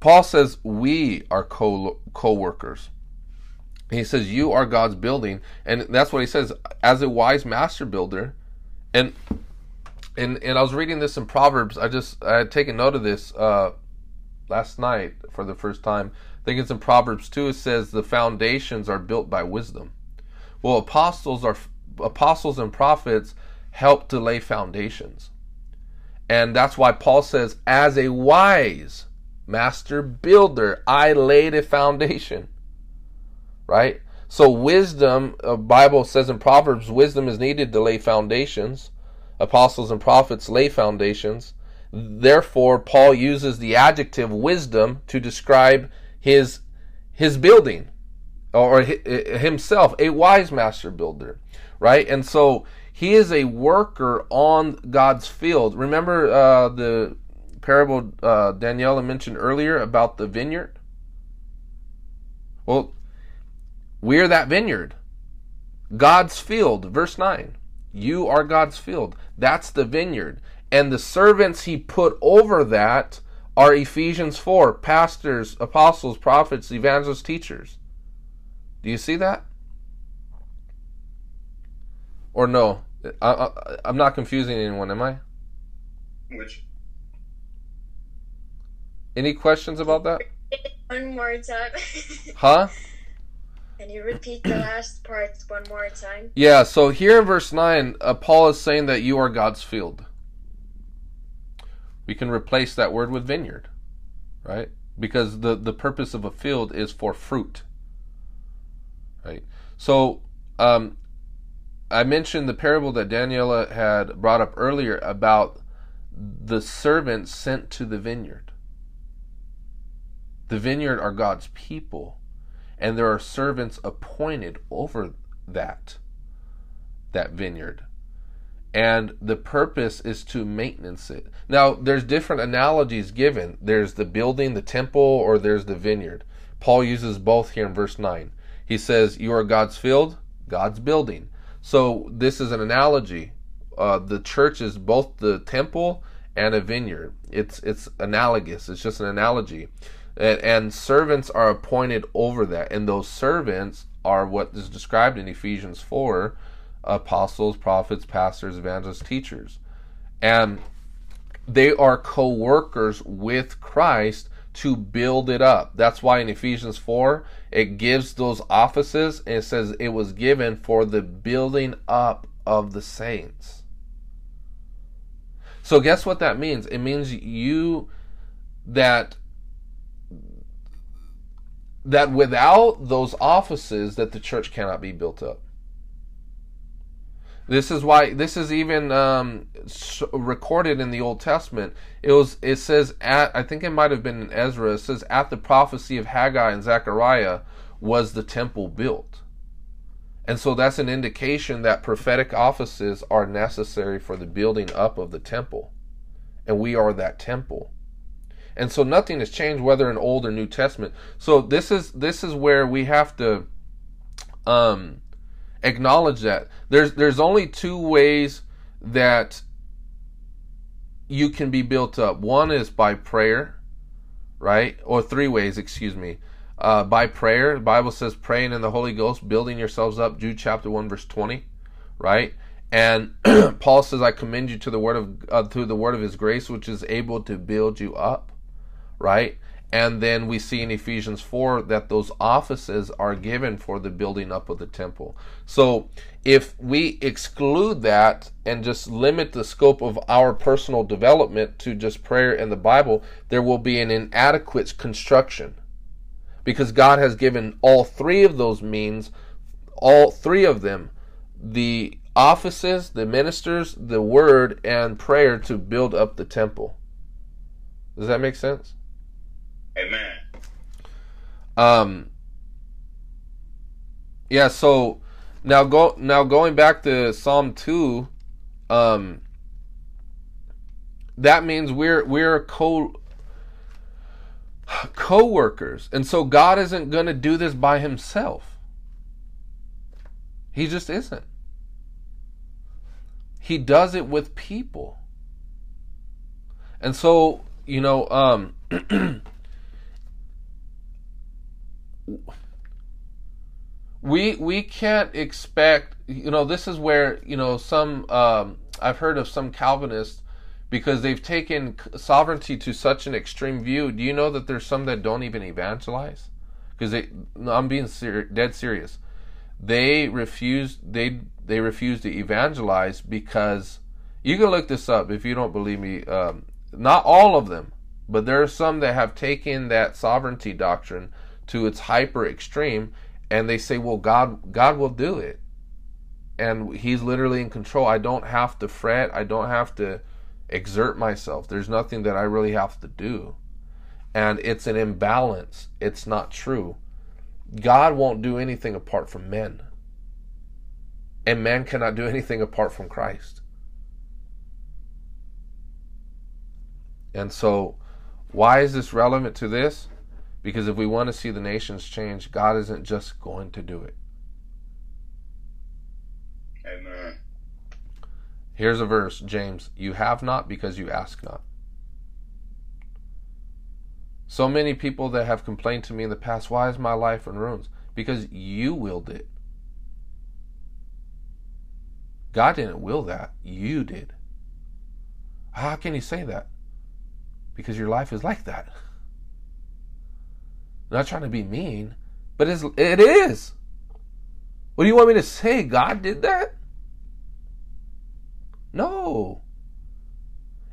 Paul says we are co co-workers. He says you are God's building, and that's what he says as a wise master builder. And and and I was reading this in Proverbs. I just I had taken note of this uh, last night for the first time. I think it's in Proverbs two. It says the foundations are built by wisdom. Well, apostles are apostles and prophets help to lay foundations, and that's why Paul says as a wise master builder. I laid a foundation. Right? So wisdom, uh, Bible says in Proverbs, wisdom is needed to lay foundations. apostles and prophets lay foundations. Therefore, Paul uses the adjective wisdom to describe his his building or himself, a wise master builder, right? And so he is a worker on God's field. Remember uh, the parable uh, Daniela mentioned earlier about the vineyard? Well, we're that vineyard. God's field, verse 9. You are God's field. That's the vineyard. And the servants he put over that are Ephesians 4 pastors, apostles, prophets, evangelists, teachers. Do you see that? Or no? I, am not confusing anyone, am I? Which? Any questions about that? One more time. huh? [LAUGHS] Can you repeat the last part one more time? Yeah, so here in verse 9, uh, Paul is saying that you are God's field. We can replace that word with vineyard, right? Because the, the purpose of a field is for fruit, right? So, um, I mentioned the parable that Daniela had brought up earlier about the servants sent to the vineyard. The vineyard are God's people, and there are servants appointed over that that vineyard. And the purpose is to maintenance it. Now, there's different analogies given. There's the building, the temple, or there's the vineyard. Paul uses both here in verse 9. He says, You are God's field, God's building. So this is an analogy. Uh, the church is both the temple and a vineyard. It's it's analogous. It's just an analogy, and, servants are appointed over that, and those servants are what is described in Ephesians four: apostles, prophets, pastors, evangelists, teachers, and they are co-workers with Christ to build it up. That's why in Ephesians 4, it gives those offices and it says it was given for the building up of the saints. So, guess what that means? It means you that that without those offices that the church cannot be built up this is why this is even um, recorded in the Old Testament. It was it says at I think it might have been in Ezra. It says at the prophecy of Haggai and Zechariah was the temple built. And so that's an indication that prophetic offices are necessary for the building up of the temple. And we are that temple. And so nothing has changed whether in Old or New Testament. So this is this is where we have to um acknowledge that there's there's only two ways that you can be built up. One is by prayer, right? Or three ways, excuse me. Uh, by prayer, the Bible says praying in the Holy Ghost, building yourselves up. Jude chapter one verse twenty, right? And [CLEARS THROAT] Paul says, "I commend you to the word of uh, through the word of His grace, which is able to build you up," right? And then we see in Ephesians 4 that those offices are given for the building up of the temple. So if we exclude that and just limit the scope of our personal development to just prayer and the Bible, there will be an inadequate construction. Because God has given all three of those means, all three of them, the offices, the ministers, the word, and prayer to build up the temple. Does that make sense? Amen. Um. Yeah. So now go now going back to Psalm two. Um. That means we're we're co co-workers and so god isn't going to do this by himself he just isn't he does it with people and so you know um [CLEARS THROAT] we we can't expect you know this is where you know some um, I've heard of some Calvinists because they've taken sovereignty to such an extreme view. Do you know that there's some that don't even evangelize? Because they, no, I'm being ser- dead serious. They refuse they they refuse to evangelize because you can look this up if you don't believe me. Um, not all of them, but there are some that have taken that sovereignty doctrine to its hyper extreme and they say well god god will do it and he's literally in control. I don't have to fret. I don't have to exert myself. There's nothing that I really have to do. And it's an imbalance. It's not true. God won't do anything apart from men. And man cannot do anything apart from Christ. And so, why is this relevant to this? Because if we want to see the nations change, God isn't just going to do it. Amen. Here's a verse, James. You have not because you ask not. So many people that have complained to me in the past, why is my life in ruins? Because you willed it. God didn't will that. You did. How can you say that? Because your life is like that. [LAUGHS] I'm not trying to be mean, but it's, it is. What do you want me to say? God did that? No.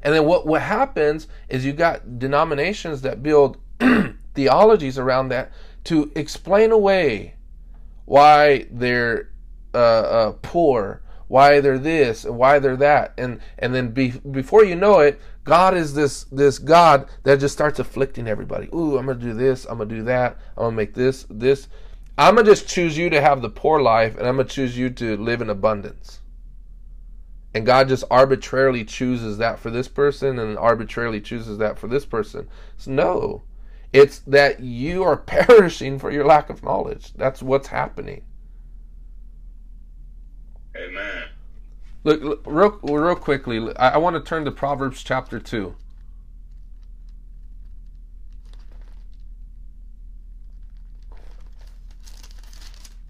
And then what, what happens is you got denominations that build [CLEARS THROAT] theologies around that to explain away why they're uh, uh, poor, why they're this, and why they're that, and and then be, before you know it, God is this this God that just starts afflicting everybody. Ooh, I'm gonna do this, I'm gonna do that, I'm gonna make this this. I'm gonna just choose you to have the poor life, and I'm gonna choose you to live in abundance and God just arbitrarily chooses that for this person and arbitrarily chooses that for this person. So no, it's that you are [LAUGHS] perishing for your lack of knowledge. That's what's happening. Amen. Look, look real, real quickly, I, I want to turn to Proverbs chapter 2.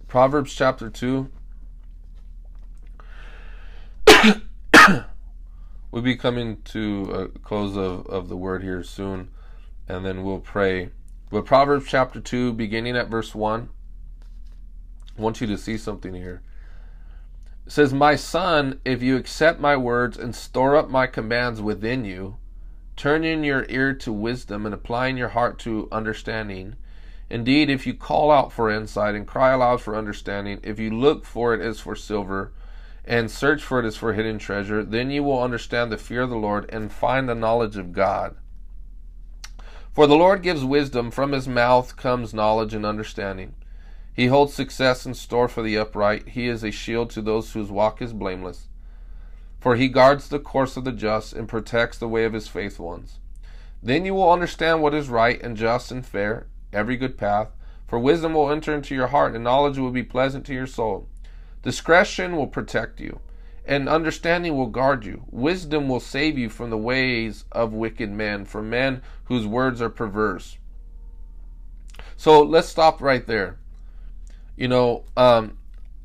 Proverbs chapter 2. [COUGHS] we'll be coming to a close of, of the word here soon, and then we'll pray. But Proverbs chapter 2, beginning at verse 1, I want you to see something here. Says, My son, if you accept my words and store up my commands within you, turning your ear to wisdom and applying your heart to understanding, indeed, if you call out for insight and cry aloud for understanding, if you look for it as for silver, and search for it as for hidden treasure, then you will understand the fear of the Lord and find the knowledge of God. For the Lord gives wisdom, from his mouth comes knowledge and understanding. He holds success in store for the upright. He is a shield to those whose walk is blameless. For he guards the course of the just and protects the way of his faithful ones. Then you will understand what is right and just and fair, every good path. For wisdom will enter into your heart, and knowledge will be pleasant to your soul. Discretion will protect you, and understanding will guard you. Wisdom will save you from the ways of wicked men, from men whose words are perverse. So let's stop right there. You know, um,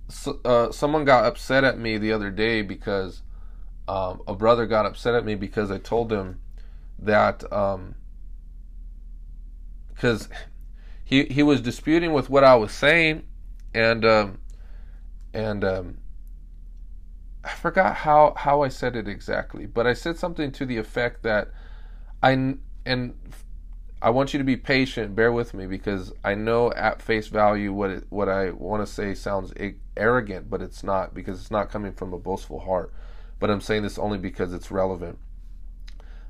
so, uh, someone got upset at me the other day because um, a brother got upset at me because I told him that because um, he he was disputing with what I was saying, and um, and um, I forgot how how I said it exactly, but I said something to the effect that I and I want you to be patient. Bear with me because I know at face value what it, what I want to say sounds arrogant, but it's not because it's not coming from a boastful heart. But I'm saying this only because it's relevant.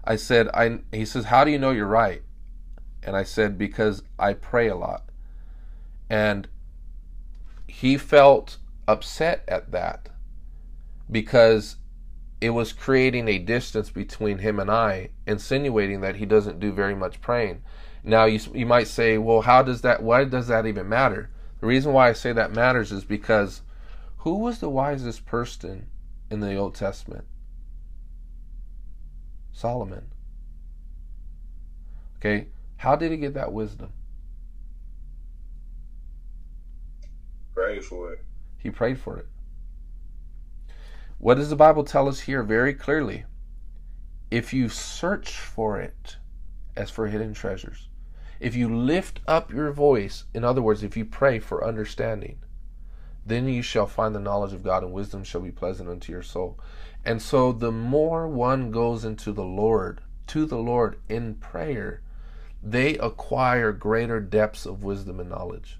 I said I he says how do you know you're right? And I said because I pray a lot. And he felt upset at that because it was creating a distance between him and I, insinuating that he doesn't do very much praying. Now you you might say, well, how does that? Why does that even matter? The reason why I say that matters is because who was the wisest person in the Old Testament? Solomon. Okay, how did he get that wisdom? Pray for it. He prayed for it. What does the Bible tell us here very clearly? If you search for it as for hidden treasures, if you lift up your voice, in other words, if you pray for understanding, then you shall find the knowledge of God, and wisdom shall be pleasant unto your soul. And so, the more one goes into the Lord, to the Lord in prayer, they acquire greater depths of wisdom and knowledge.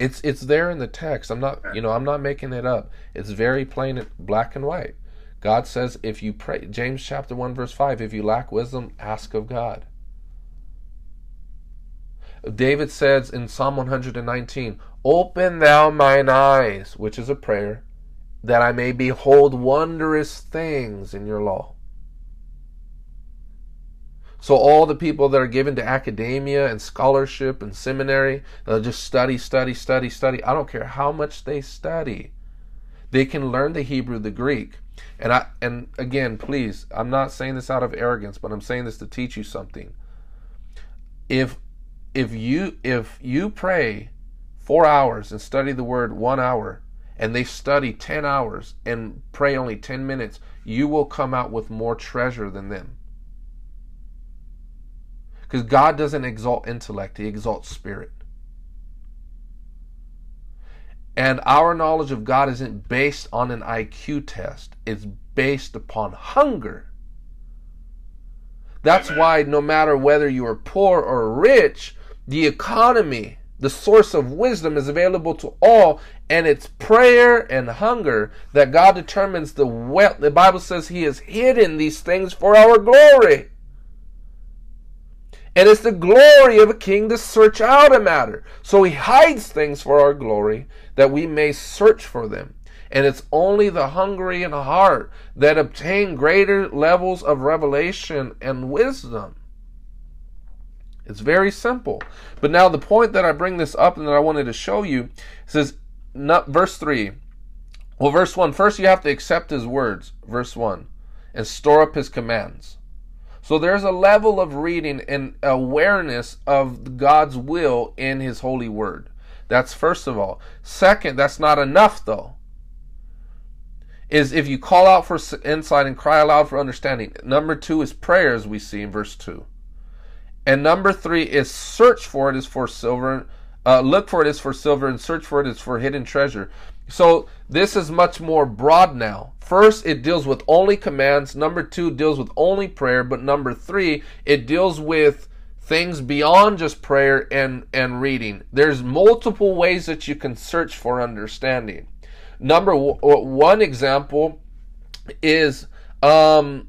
It's it's there in the text. I'm not you know I'm not making it up. It's very plain, black and white. God says if you pray, James chapter one verse five, if you lack wisdom, ask of God. David says in Psalm 119, Open thou mine eyes, which is a prayer, that I may behold wondrous things in your law. So all the people that are given to academia and scholarship and seminary, they'll just study, study, study, study. I don't care how much they study. They can learn the Hebrew, the Greek. And I and again, please, I'm not saying this out of arrogance, but I'm saying this to teach you something. If if you if you pray 4 hours and study the word 1 hour and they study 10 hours and pray only 10 minutes, you will come out with more treasure than them. Because God doesn't exalt intellect, He exalts spirit. And our knowledge of God isn't based on an IQ test, it's based upon hunger. That's why no matter whether you are poor or rich, the economy, the source of wisdom is available to all, and it's prayer and hunger that God determines the wealth. The Bible says He has hidden these things for our glory. And it's the glory of a king to search out a matter. So he hides things for our glory that we may search for them. And it's only the hungry in heart that obtain greater levels of revelation and wisdom. It's very simple. But now the point that I bring this up and that I wanted to show you says, not, verse 3. Well, verse 1, first you have to accept his words, verse 1, and store up his commands. So there's a level of reading and awareness of God's will in His holy word. That's first of all. Second, that's not enough though. Is if you call out for insight and cry aloud for understanding. Number two is prayer, as we see in verse two. And number three is search for it is for silver. Uh, look for it is for silver, and search for it is for hidden treasure. So this is much more broad now. First, it deals with only commands. Number two, deals with only prayer. But number three, it deals with things beyond just prayer and, and reading. There's multiple ways that you can search for understanding. Number one example is um,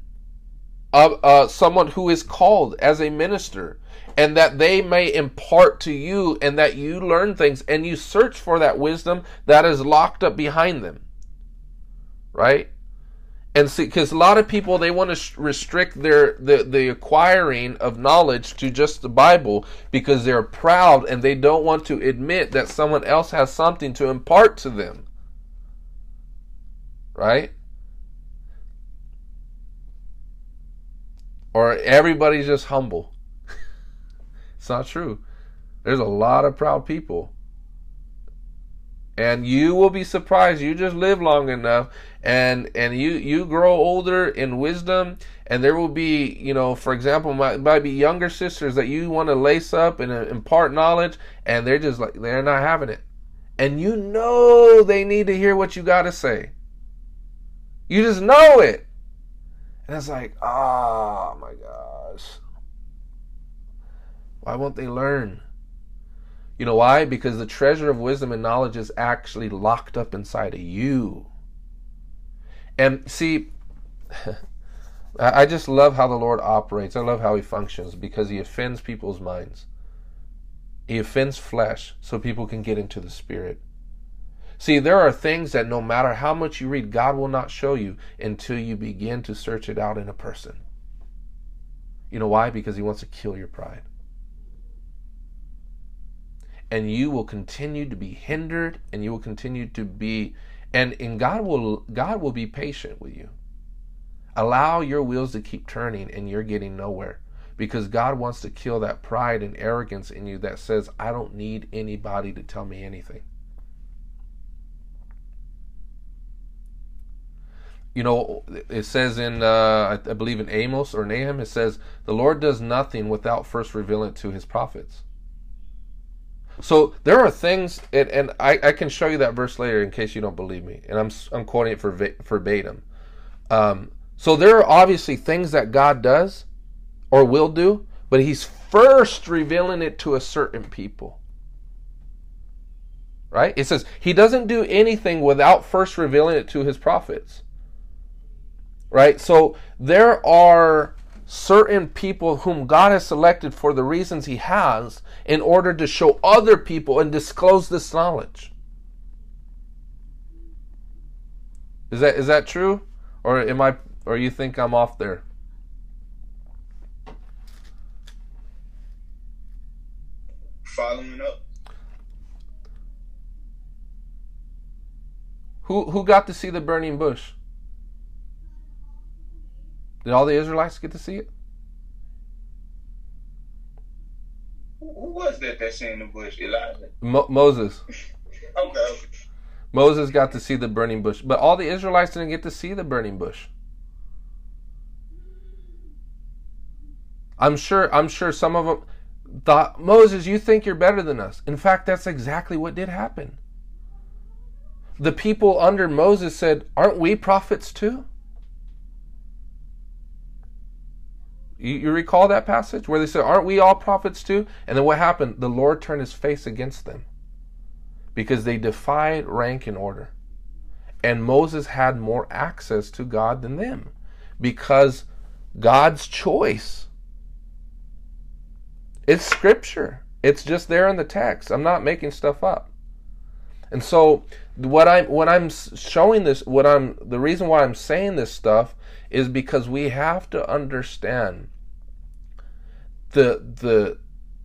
uh, uh, someone who is called as a minister and that they may impart to you and that you learn things and you search for that wisdom that is locked up behind them. Right? And see because a lot of people they want to restrict their the, the acquiring of knowledge to just the bible because they're proud and they don't want to admit that someone else has something to impart to them. Right? Or everybody's just humble it's not true. There's a lot of proud people. And you will be surprised. You just live long enough and and you you grow older in wisdom and there will be, you know, for example, might, might be younger sisters that you want to lace up and uh, impart knowledge and they're just like they're not having it. And you know they need to hear what you got to say. You just know it. And it's like, oh my gosh. Why won't they learn? You know why? Because the treasure of wisdom and knowledge is actually locked up inside of you. And see, [LAUGHS] I just love how the Lord operates. I love how He functions because He offends people's minds. He offends flesh so people can get into the Spirit. See, there are things that no matter how much you read, God will not show you until you begin to search it out in a person. You know why? Because He wants to kill your pride and you will continue to be hindered and you will continue to be and and God will God will be patient with you. Allow your wheels to keep turning and you're getting nowhere because God wants to kill that pride and arrogance in you that says I don't need anybody to tell me anything. You know, it says in, uh, I believe in Amos or Nahum, it says, The Lord does nothing without first revealing it to his prophets. So there are things, and, and I, I, can show you that verse later in case you don't believe me, and I'm I'm quoting it for verbatim. Um, so there are obviously things that God does or will do, but He's first revealing it to a certain people. right? It says he doesn't do anything without first revealing it to his prophets. Right? So there are certain people whom God has selected for the reasons he has in order to show other people and disclose this knowledge. Is that is that true? Or am I or you think I'm off there? Following up. Who who got to see the burning bush? Did all the Israelites get to see it? Who was that that seen the bush? Elijah. Mo- Moses. [LAUGHS] Okay. okay. Moses got to see the burning bush, but all the Israelites didn't get to see the burning bush. I'm sure I'm sure some of them thought, "Moses, you think you're better than us." In fact, that's exactly what did happen. The people under Moses said, "Aren't we prophets too?" You, you recall that passage where they said, Aren't we all prophets too? And then what happened? The Lord turned his face against them because they defied rank and order. And Moses had more access to God than them because God's choice. It's scripture. It's just there in the text. I'm not making stuff up. And so what I'm what I'm showing this what I'm the reason why I'm saying this stuff is because we have to understand the the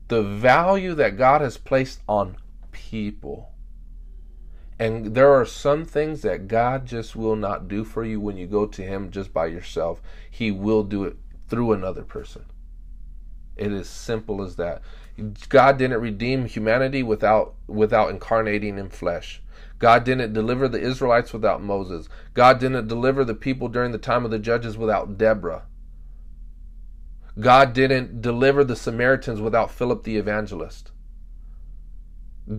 the value that God has placed on people. And there are some things that God just will not do for you when you go to him just by yourself. He will do it through another person. It is simple as that. God didn't redeem humanity without without incarnating in flesh. God didn't deliver the Israelites without Moses. God didn't deliver the people during the time of the judges without Deborah. God didn't deliver the Samaritans without Philip the evangelist.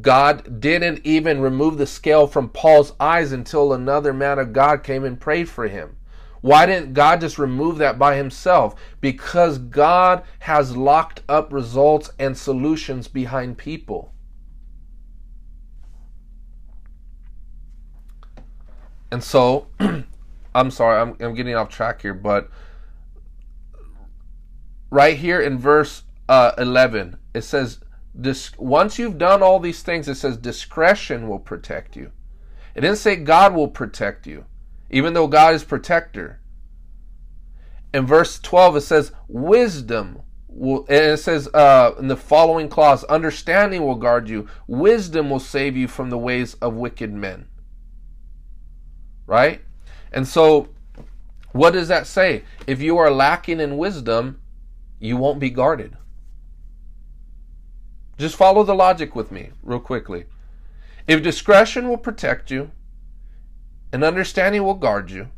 God didn't even remove the scale from Paul's eyes until another man of God came and prayed for him. Why didn't God just remove that by himself? Because God has locked up results and solutions behind people. And so, [CLEARS THROAT] I'm sorry, I'm, I'm getting off track here, but right here in verse uh, 11, it says, this, once you've done all these things, it says discretion will protect you. It didn't say God will protect you, even though God is protector. In verse 12, it says wisdom will, and it says uh, in the following clause, understanding will guard you, wisdom will save you from the ways of wicked men. Right? And so, what does that say? If you are lacking in wisdom, you won't be guarded. Just follow the logic with me, real quickly. If discretion will protect you and understanding will guard you,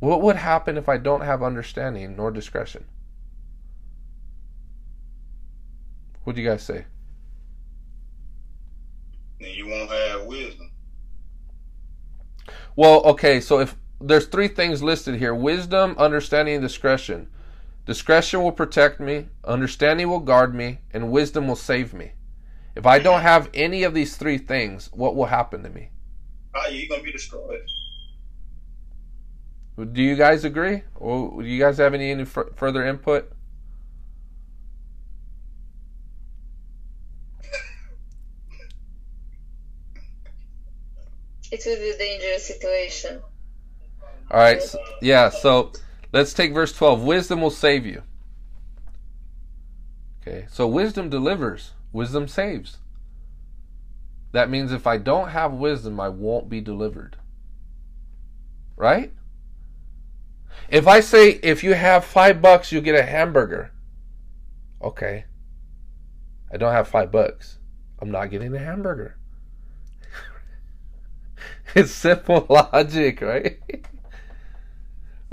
what would happen if I don't have understanding nor discretion? What do you guys say? Then you won't have wisdom. Well, okay, so if there's three things listed here wisdom, understanding, and discretion. Discretion will protect me, understanding will guard me, and wisdom will save me. If I don't have any of these three things, what will happen to me? Uh, oh, you're gonna be destroyed. Do you guys agree? Or do you guys have any, any f- further input? It would be a dangerous situation. All right. So, yeah. So let's take verse 12. Wisdom will save you. Okay. So wisdom delivers, wisdom saves. That means if I don't have wisdom, I won't be delivered. Right? If I say if you have five bucks, you get a hamburger. Okay. I don't have five bucks. I'm not getting a hamburger. [LAUGHS] it's simple [LAUGHS] logic, right?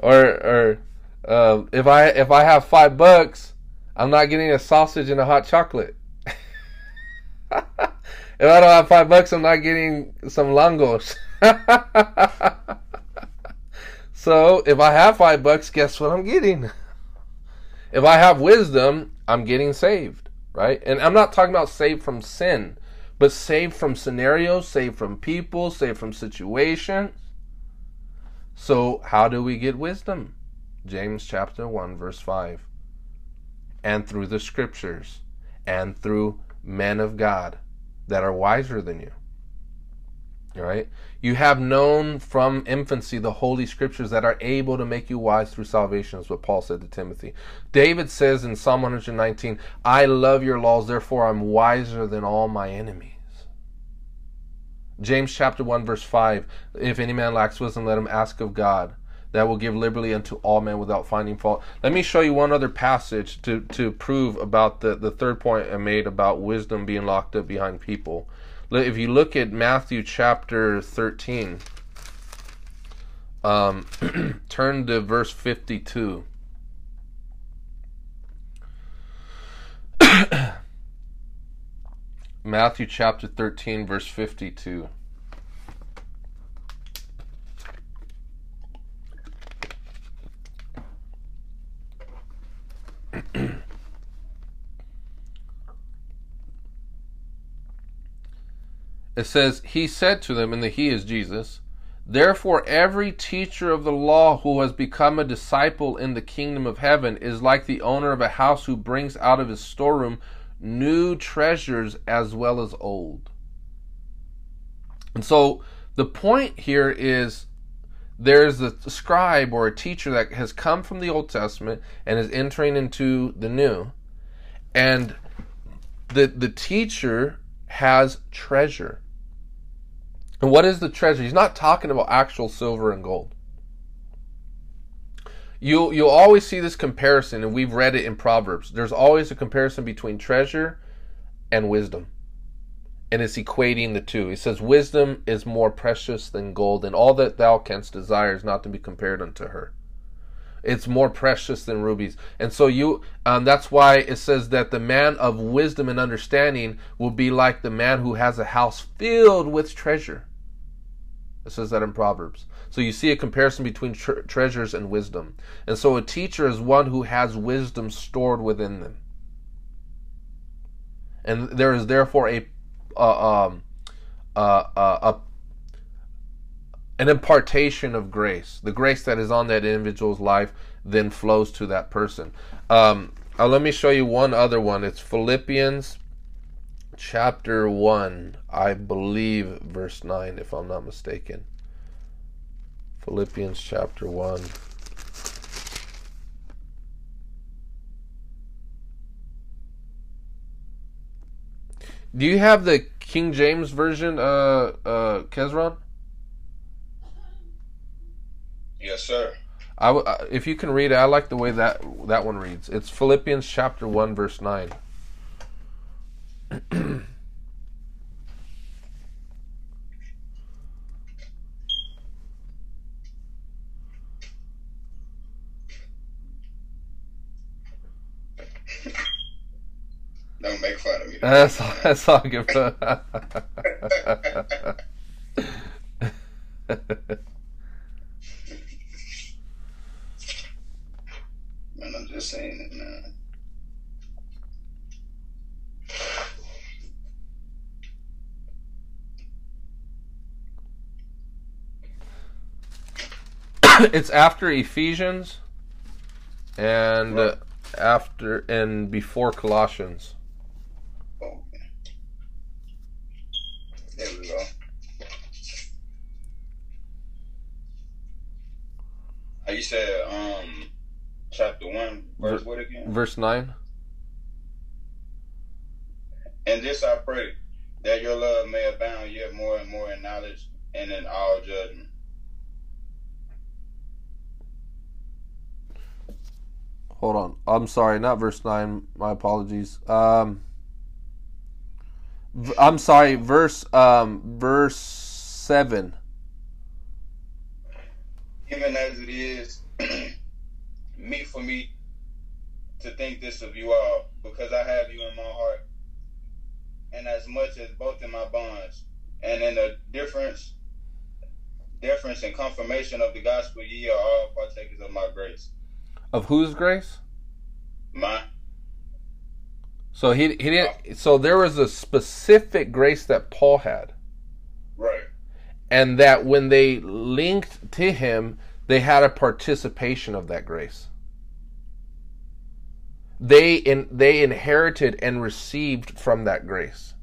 or or um, if I if I have five bucks, I'm not getting a sausage and a hot chocolate. [LAUGHS] if I don't have five bucks, I'm not getting some langos. so if I have five bucks, guess what I'm getting? If I have wisdom, I'm getting saved, right? And I'm not talking about saved from sin, but saved from scenarios, saved from people, saved from situations. So, how do we get wisdom? James chapter 1, verse 5. And through the scriptures, and through men of God that are wiser than you. Right? You have known from infancy the holy scriptures that are able to make you wise through salvation, is what Paul said to Timothy. David says in Psalm 119, I love your laws, therefore I'm wiser than all my enemies. James chapter 1, verse 5 If any man lacks wisdom, let him ask of God, that will give liberally unto all men without finding fault. Let me show you one other passage to, to prove about the, the third point I made about wisdom being locked up behind people. If you look at Matthew chapter 13, um, [CLEARS THROAT] turn to verse 52. [CLEARS THROAT] Matthew chapter 13, verse 52. It says, He said to them, and the He is Jesus, Therefore, every teacher of the law who has become a disciple in the kingdom of heaven is like the owner of a house who brings out of his storeroom new treasures as well as old. And so the point here is there's a scribe or a teacher that has come from the Old Testament and is entering into the New. And the the teacher has treasure. And what is the treasure? He's not talking about actual silver and gold. You'll you'll always see this comparison, and we've read it in Proverbs. There's always a comparison between treasure and wisdom. And it's equating the two. He says, Wisdom is more precious than gold, and all that thou canst desire is not to be compared unto her. It's more precious than rubies. And so you um, that's why it says that the man of wisdom and understanding will be like the man who has a house filled with treasure. It says that in Proverbs. So you see a comparison between tre- treasures and wisdom. And so a teacher is one who has wisdom stored within them. And there is therefore a, uh, um, uh, uh, a an impartation of grace. The grace that is on that individual's life then flows to that person. Um, uh, let me show you one other one. It's Philippians chapter 1, I believe, verse 9, if I'm not mistaken. Philippians chapter 1. Do you have the King James version, uh, uh, Kezron? Yes, sir. I w- uh, if you can read it, I like the way that that one reads. It's Philippians chapter 1, verse 9. [CLEARS THROAT] Don't make fun of me. That's that's all good. [LAUGHS] [LAUGHS] Man, I'm just saying it, man. [COUGHS] it's after Ephesians and uh, after and before Colossians. Okay. There we go. You said um chapter one verse what again? Verse 9. And this I pray that your love may abound yet more and more in knowledge and in all judgment. Hold on. I'm sorry, not verse 9. My apologies. Um I'm sorry, verse um verse 7. Even as it is [CLEARS THROAT] meet for me to think this of you all, because I have you in my heart, and as much as both in my bonds, and in the difference, difference and confirmation of the gospel, ye are all partakers of my grace. Of whose grace? My So he he didn't. So there was a specific grace that Paul had, Right. and that when they linked to him, they had a participation of that grace. They in they inherited and received from that grace,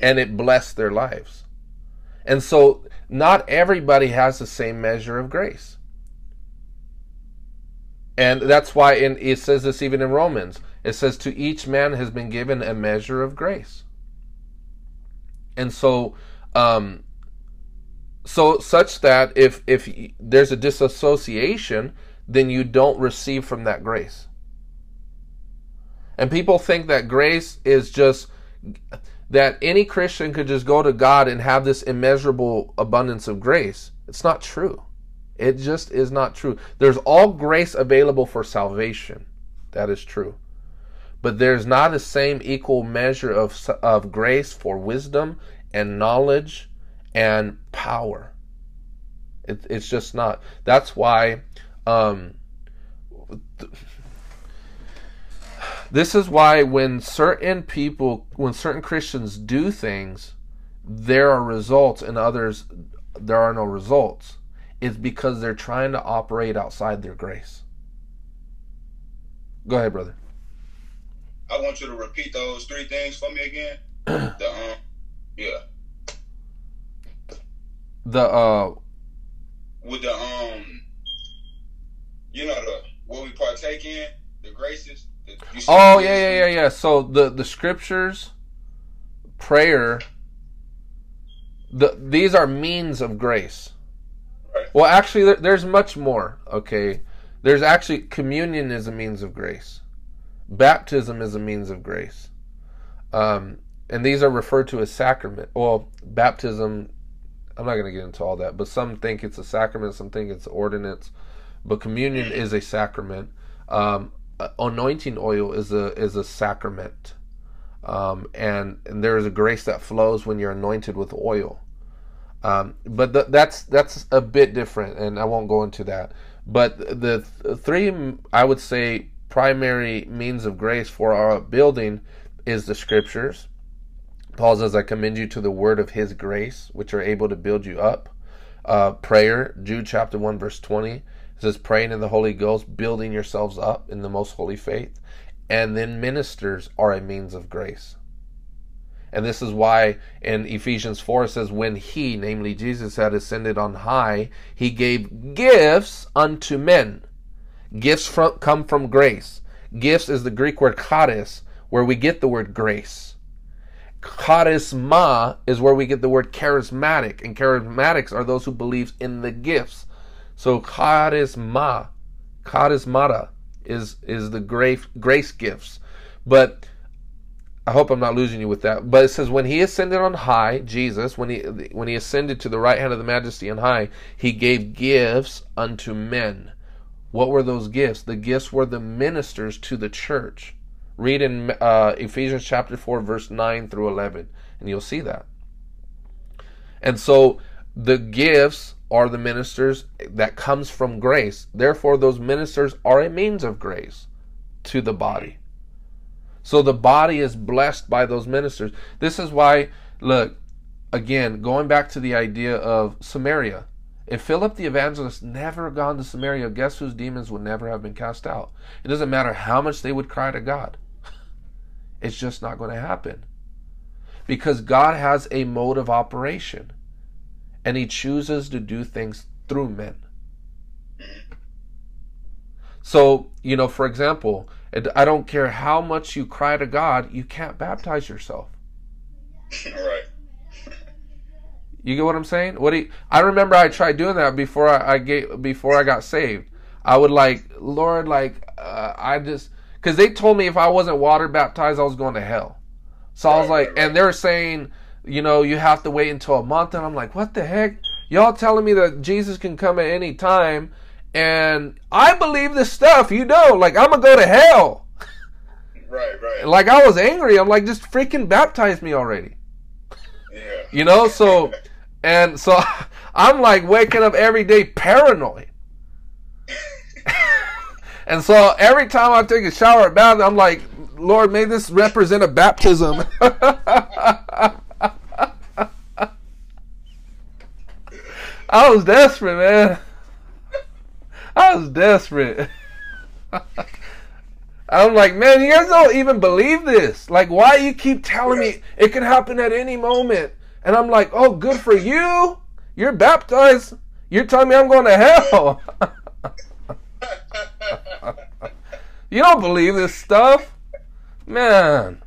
and it blessed their lives. And so, not everybody has the same measure of grace. And that's why in, it says this even in Romans. It says, To each man has been given a measure of grace. And so, um, so such that if if there's a disassociation, then you don't receive from that grace. And people think that grace is just that any Christian could just go to God and have this immeasurable abundance of grace. It's not true. It just is not true. There's all grace available for salvation. That is true. But there's not the same equal measure of of grace for wisdom and knowledge and power. It, it's just not. That's why um, this is why when certain people, when certain Christians do things, there are results, and others there are no results. It's because they're trying to operate outside their grace. Go ahead, brother. I want you to repeat those three things for me again. [CLEARS THROAT] the um, yeah, The uh, with the um, you know the what we partake in, the graces. The, you said oh yeah, yeah, yeah, yeah. So the the scriptures, prayer. The these are means of grace. Right. Well, actually, there, there's much more. Okay, there's actually communion is a means of grace, baptism is a means of grace, um, and these are referred to as sacrament. Well, baptism, I'm not going to get into all that, but some think it's a sacrament, some think it's ordinance, but communion is a sacrament. Um, anointing oil is a is a sacrament, um, and and there is a grace that flows when you're anointed with oil. Um, but th- that's that's a bit different, and I won't go into that. But the th- three, I would say, primary means of grace for our building is the scriptures. Paul says, "I commend you to the word of His grace, which are able to build you up." Uh, prayer, Jude chapter one verse twenty it says, "Praying in the Holy Ghost, building yourselves up in the most holy faith." And then ministers are a means of grace. And this is why in Ephesians 4 it says, When he, namely Jesus, had ascended on high, he gave gifts unto men. Gifts from, come from grace. Gifts is the Greek word charis, where we get the word grace. Charisma is where we get the word charismatic, and charismatics are those who believe in the gifts. So charisma, charismata is is the grace grace gifts. But I hope I'm not losing you with that. But it says when he ascended on high, Jesus, when he when he ascended to the right hand of the majesty on high, he gave gifts unto men. What were those gifts? The gifts were the ministers to the church. Read in uh, Ephesians chapter 4, verse 9 through 11, and you'll see that. And so the gifts are the ministers that comes from grace. Therefore, those ministers are a means of grace to the body. So the body is blessed by those ministers. This is why, look, again, going back to the idea of Samaria. If Philip the evangelist never gone to Samaria, guess whose demons would never have been cast out? It doesn't matter how much they would cry to God. [LAUGHS] It's just not going to happen. Because God has a mode of operation. And he chooses to do things through men. So, you know, for example, I don't care how much you cry to God, you can't baptize yourself. right. You get what I'm saying? What do you, I remember I tried doing that before I, I get before I got saved. I would like, Lord, like uh, I just because they told me if I wasn't water baptized, I was going to hell. So I was like, and they were saying, you know, you have to wait until a month, and I'm like, what the heck? Y'all telling me that Jesus can come at any time, and I believe this stuff. You know, like I'm gonna go to hell. Right, right. Like I was angry. I'm like, just freaking baptize me already. Yeah. You know, so and so [LAUGHS] I'm like waking up every day paranoid. [LAUGHS] and so every time I take a shower at bath, I'm like Lord, may this represent a baptism. [LAUGHS] I was desperate, man. I was desperate. [LAUGHS] I'm like, man, you guys don't even believe this. Like, why you keep telling me it can happen at any moment? And I'm like, oh, good for you. You're baptized. You're telling me I'm going to hell. [LAUGHS] you don't believe this stuff, man.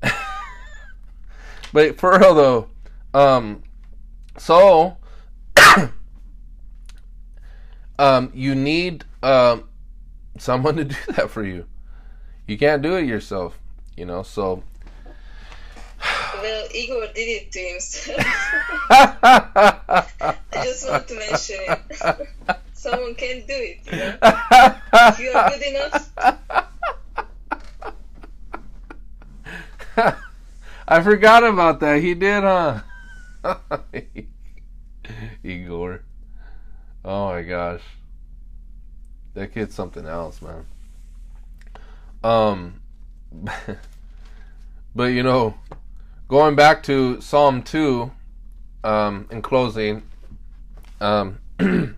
[LAUGHS] but for real though, um, so um, you need um, someone to [LAUGHS] do that for you. You can't do it yourself, you know. So well, Igor did it to himself. [LAUGHS] I just want to mention it. [LAUGHS] Someone can do it, you know? If you are good enough. I forgot about that. He did, huh? Igor. Oh my gosh. That kid's something else, man. Um [LAUGHS] but you know, going back to Psalm 2, um, in closing, um, [CLEARS THROAT] the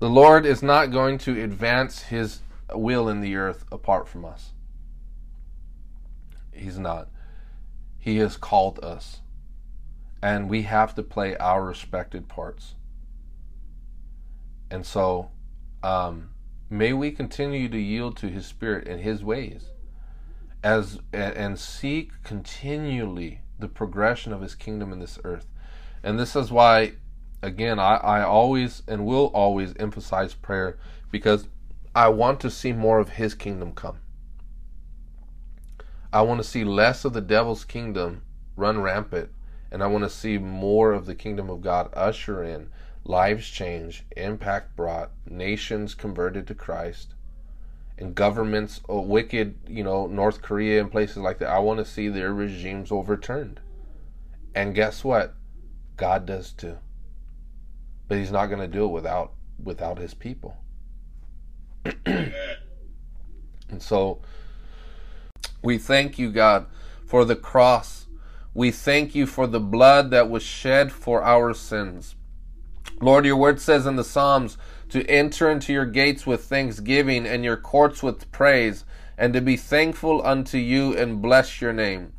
Lord is not going to advance his will in the earth apart from us. He's not. He has called us. And we have to play our respected parts. And so, um, may we continue to yield to his spirit and his ways as and seek continually the progression of his kingdom in this earth. And this is why again I, I always and will always emphasize prayer because I want to see more of his kingdom come. I want to see less of the devil's kingdom run rampant and I want to see more of the kingdom of God usher in lives changed, impact brought, nations converted to Christ, and governments, oh, wicked, you know, North Korea and places like that. I want to see their regimes overturned. And guess what? God does too. But he's not going to do it without without his people. [CLEARS THROAT] and so we thank you, God, for the cross. We thank you for the blood that was shed for our sins. Lord, your word says in the Psalms, to enter into your gates with thanksgiving and your courts with praise, and to be thankful unto you and bless your name.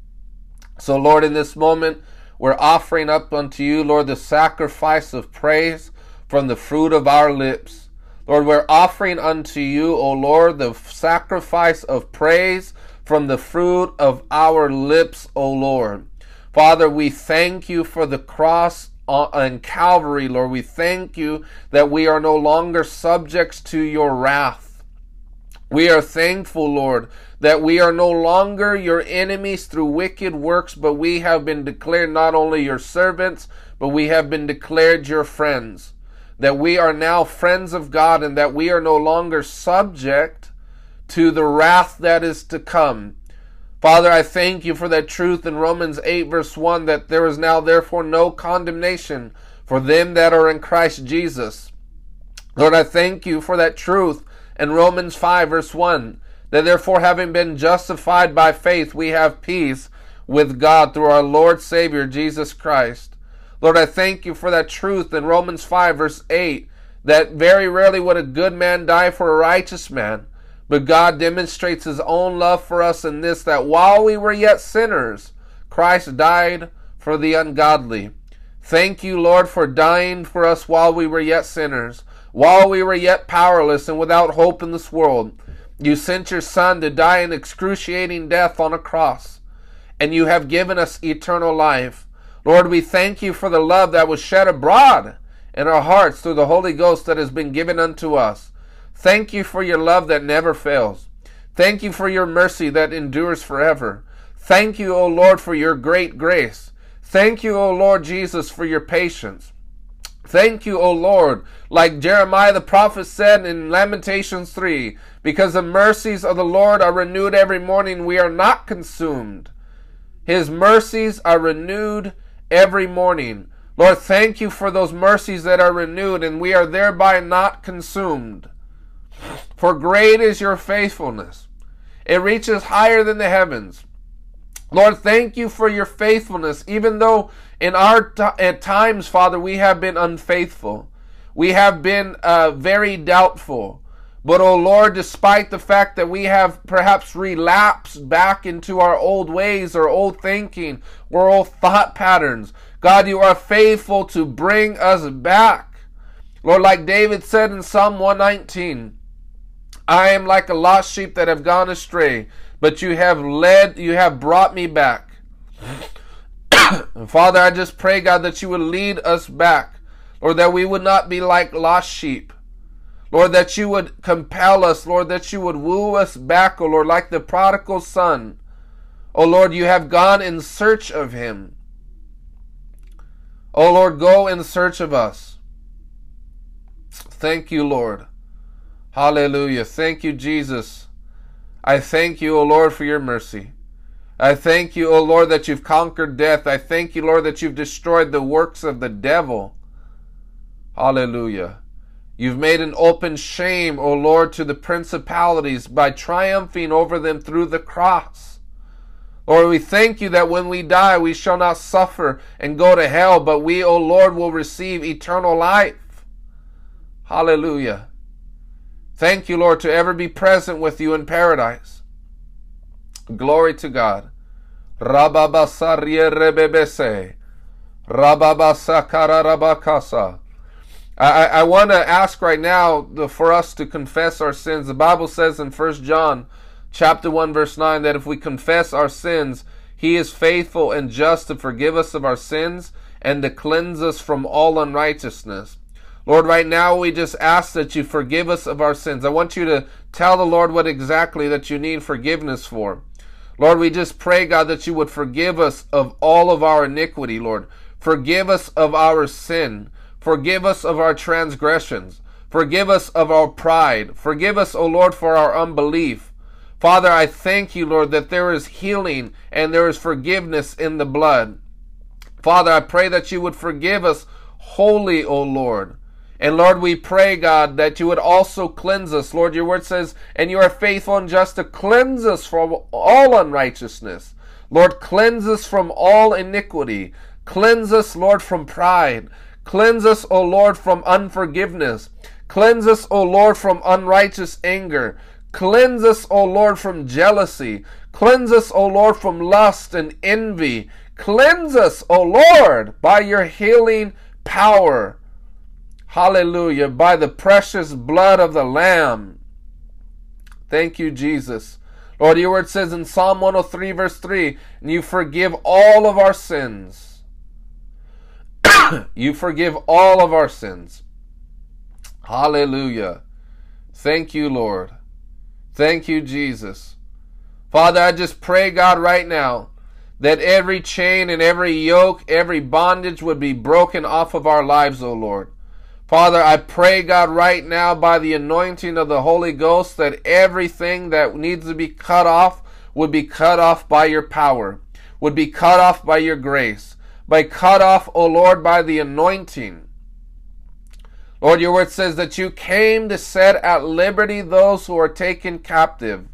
So, Lord, in this moment, we're offering up unto you, Lord, the sacrifice of praise from the fruit of our lips. Lord, we're offering unto you, O Lord, the sacrifice of praise from the fruit of our lips, O Lord. Father, we thank you for the cross on Calvary, Lord. We thank you that we are no longer subjects to your wrath. We are thankful, Lord, that we are no longer your enemies through wicked works, but we have been declared not only your servants, but we have been declared your friends. That we are now friends of God and that we are no longer subject to the wrath that is to come. Father, I thank you for that truth in Romans 8, verse 1 that there is now therefore no condemnation for them that are in Christ Jesus. Lord, I thank you for that truth in Romans 5, verse 1 that therefore, having been justified by faith, we have peace with God through our Lord Savior Jesus Christ. Lord, I thank you for that truth in Romans 5, verse 8 that very rarely would a good man die for a righteous man. But God demonstrates his own love for us in this that while we were yet sinners, Christ died for the ungodly. Thank you, Lord, for dying for us while we were yet sinners, while we were yet powerless and without hope in this world. You sent your Son to die an excruciating death on a cross, and you have given us eternal life. Lord, we thank you for the love that was shed abroad in our hearts through the Holy Ghost that has been given unto us. Thank you for your love that never fails. Thank you for your mercy that endures forever. Thank you, O Lord, for your great grace. Thank you, O Lord Jesus, for your patience. Thank you, O Lord, like Jeremiah the prophet said in Lamentations 3, because the mercies of the Lord are renewed every morning, we are not consumed. His mercies are renewed every morning. Lord, thank you for those mercies that are renewed, and we are thereby not consumed. For great is your faithfulness. It reaches higher than the heavens. Lord, thank you for your faithfulness, even though in our t- at times, Father, we have been unfaithful. We have been uh, very doubtful. But, oh Lord, despite the fact that we have perhaps relapsed back into our old ways or old thinking or old thought patterns, God, you are faithful to bring us back. Lord, like David said in Psalm 119, I am like a lost sheep that have gone astray but you have led, you have brought me back. [COUGHS] Father, I just pray, God, that you would lead us back, or that we would not be like lost sheep. Lord, that you would compel us, Lord, that you would woo us back, O Lord, like the prodigal son. O Lord, you have gone in search of him. O Lord, go in search of us. Thank you, Lord. Hallelujah. Thank you, Jesus. I thank you, O Lord, for your mercy. I thank you, O Lord, that you've conquered death. I thank you, Lord, that you've destroyed the works of the devil. Hallelujah. You've made an open shame, O Lord, to the principalities by triumphing over them through the cross. Lord, we thank you that when we die, we shall not suffer and go to hell, but we, O Lord, will receive eternal life. Hallelujah. Thank you, Lord, to ever be present with you in paradise. Glory to God. Rababasarierebebese. Rababasakararabakasa. I, I want to ask right now the, for us to confess our sins. The Bible says in 1 John chapter 1 verse 9 that if we confess our sins, he is faithful and just to forgive us of our sins and to cleanse us from all unrighteousness. Lord, right now we just ask that you forgive us of our sins. I want you to tell the Lord what exactly that you need forgiveness for. Lord, we just pray, God, that you would forgive us of all of our iniquity, Lord. Forgive us of our sin. Forgive us of our transgressions. Forgive us of our pride. Forgive us, O Lord, for our unbelief. Father, I thank you, Lord, that there is healing and there is forgiveness in the blood. Father, I pray that you would forgive us wholly, O Lord. And Lord, we pray, God, that you would also cleanse us. Lord, your word says, and you are faithful and just to cleanse us from all unrighteousness. Lord, cleanse us from all iniquity. Cleanse us, Lord, from pride. Cleanse us, O Lord, from unforgiveness. Cleanse us, O Lord, from unrighteous anger. Cleanse us, O Lord, from jealousy. Cleanse us, O Lord, from lust and envy. Cleanse us, O Lord, by your healing power. Hallelujah. By the precious blood of the Lamb. Thank you, Jesus. Lord, your word says in Psalm 103, verse 3, and you forgive all of our sins. [COUGHS] you forgive all of our sins. Hallelujah. Thank you, Lord. Thank you, Jesus. Father, I just pray, God, right now that every chain and every yoke, every bondage would be broken off of our lives, O Lord. Father, I pray, God, right now by the anointing of the Holy Ghost that everything that needs to be cut off would be cut off by your power, would be cut off by your grace, by cut off, O Lord, by the anointing. Lord, your word says that you came to set at liberty those who are taken captive.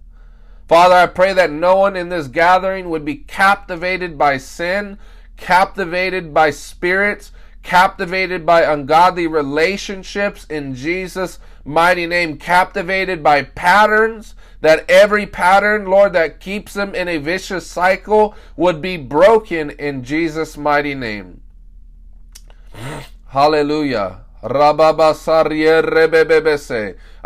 Father, I pray that no one in this gathering would be captivated by sin, captivated by spirits, captivated by ungodly relationships in Jesus' mighty name, captivated by patterns, that every pattern, Lord, that keeps them in a vicious cycle would be broken in Jesus' mighty name. Hallelujah. I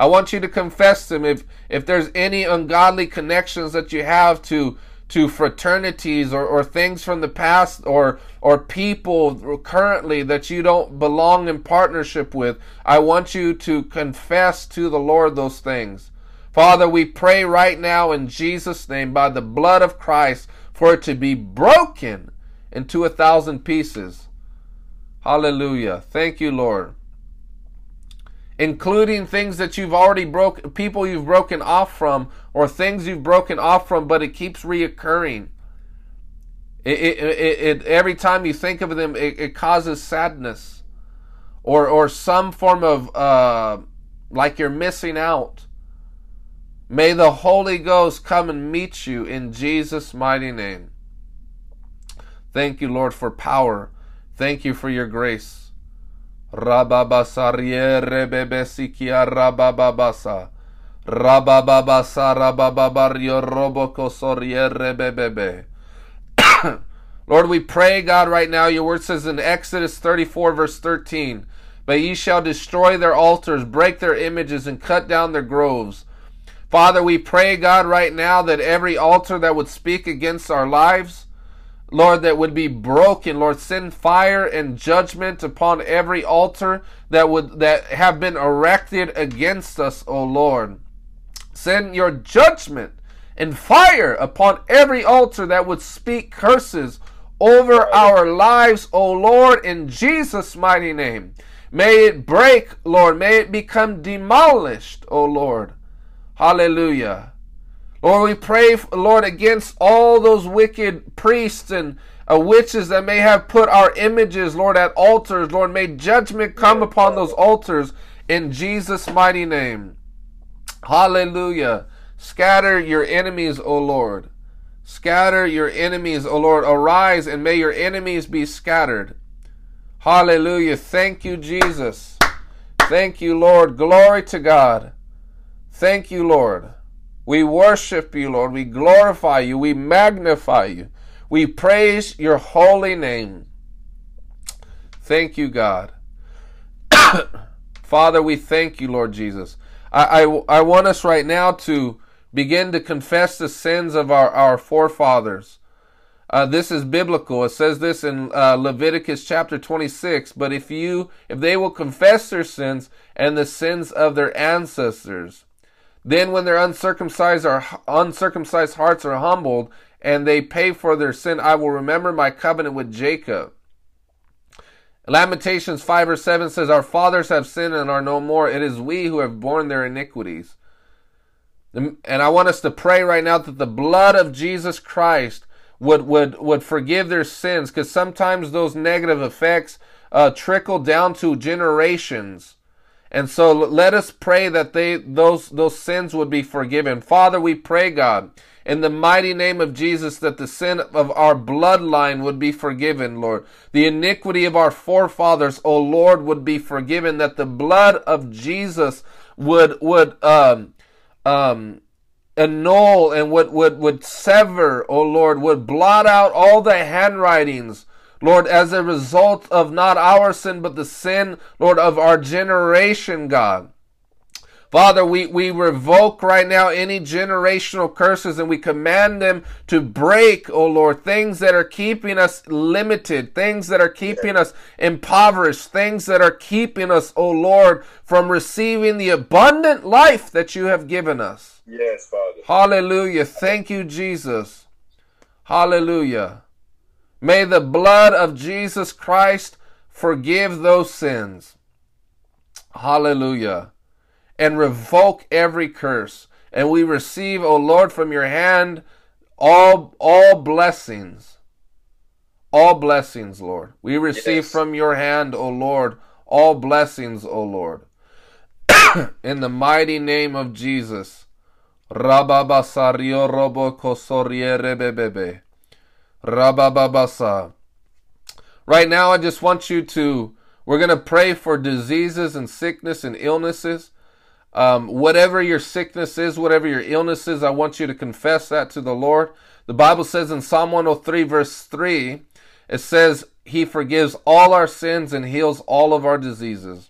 want you to confess them if, if there's any ungodly connections that you have to to fraternities or, or things from the past or or people currently that you don't belong in partnership with, I want you to confess to the Lord those things. Father, we pray right now in Jesus' name by the blood of Christ for it to be broken into a thousand pieces. Hallelujah. Thank you, Lord including things that you've already broken, people you've broken off from, or things you've broken off from, but it keeps reoccurring. It, it, it, it every time you think of them, it, causes sadness, or or some form of uh, like you're missing out. May the Holy Ghost come and meet you in Jesus' mighty name. Thank you, Lord, for power. Thank you for your grace. Rababasariere [COUGHS] Lord, we pray, God, right now. Your word says in Exodus 34, verse 13, But ye shall destroy their altars, break their images, and cut down their groves. Father, we pray, God, right now that every altar that would speak against our lives, Lord, that would be broken. Lord, send fire and judgment upon every altar that would that have been erected against us, O Lord. Send your judgment and fire upon every altar that would speak curses over our lives, O Lord, in Jesus' mighty name. May it break, Lord. May it become demolished, O Lord. Hallelujah. Lord, we pray, Lord, against all those wicked priests and uh, witches that may have put our images, Lord, at altars. Lord, may judgment come upon those altars in Jesus' mighty name. Hallelujah. Scatter your enemies, O Lord. Scatter your enemies, O Lord. Arise and may your enemies be scattered. Hallelujah. Thank you, Jesus. Thank you, Lord. Glory to God. Thank you, Lord. We worship you, Lord. We glorify you. We magnify you. We praise your holy name. Thank you, God. [COUGHS] Father, we thank you, Lord Jesus. I, I, I want us right now to begin to confess the sins of our, our forefathers. Uh, this is biblical. It says this in uh, Leviticus chapter 26. But if you, if they will confess their sins and the sins of their ancestors, then when their uncircumcised or uncircumcised hearts are humbled and they pay for their sin, I will remember my covenant with Jacob. Lamentations 5 or 7 says, Our fathers have sinned and are no more. It is we who have borne their iniquities. And I want us to pray right now that the blood of Jesus Christ would, would, would forgive their sins because sometimes those negative effects uh, trickle down to generations. And so let us pray that they those those sins would be forgiven. Father, we pray, God, in the mighty name of Jesus, that the sin of our bloodline would be forgiven, Lord. The iniquity of our forefathers, O Lord, would be forgiven. That the blood of Jesus would would um um annul and would would would sever, O Lord, would blot out all the handwritings Lord, as a result of not our sin, but the sin, Lord, of our generation, God. Father, we, we revoke right now any generational curses and we command them to break, oh Lord, things that are keeping us limited, things that are keeping us impoverished, things that are keeping us, oh Lord, from receiving the abundant life that you have given us. Yes, Father. Hallelujah. Thank you, Jesus. Hallelujah. May the blood of Jesus Christ forgive those sins. Hallelujah. And revoke every curse. And we receive, O Lord, from your hand all, all blessings. All blessings, Lord. We receive Yes. from your hand, O Lord, all blessings, O Lord. [COUGHS] In the mighty name of Jesus. Rababasario robo kosoriere. Rabababasa. Right now, I just want you to, we're going to pray for diseases and sickness and illnesses. Um, whatever your sickness is, whatever your illness is, I want you to confess that to the Lord. The Bible says in Psalm 103, verse 3, it says, He forgives all our sins and heals all of our diseases.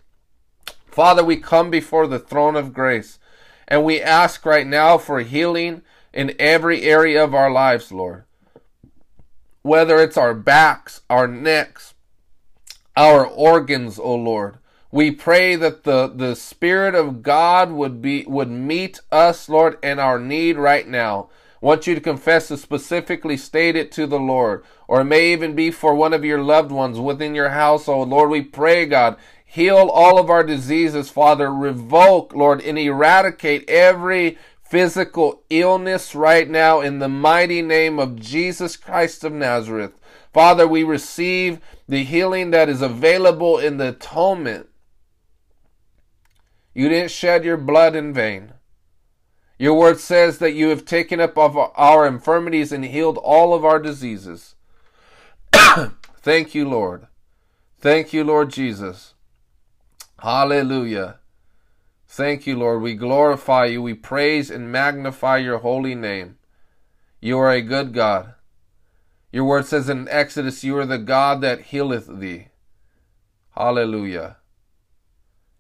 Father, we come before the throne of grace and we ask right now for healing in every area of our lives, Lord whether it's our backs, our necks, our organs, O Lord. We pray that the, the Spirit of God would be would meet us, Lord, in our need right now. want you to confess to specifically state it to the Lord. Or it may even be for one of your loved ones within your household. Lord, we pray, God, heal all of our diseases, Father. Revoke, Lord, and eradicate every physical illness right now in the mighty name of Jesus Christ of Nazareth. Father, we receive the healing that is available in the atonement. You didn't shed your blood in vain. Your word says that you have taken up of our infirmities and healed all of our diseases. [COUGHS] Thank you, Lord. Thank you, Lord Jesus. Hallelujah. Thank you, Lord. We glorify you. We praise and magnify your holy name. You are a good God. Your word says in Exodus, You are the God that healeth thee. Hallelujah.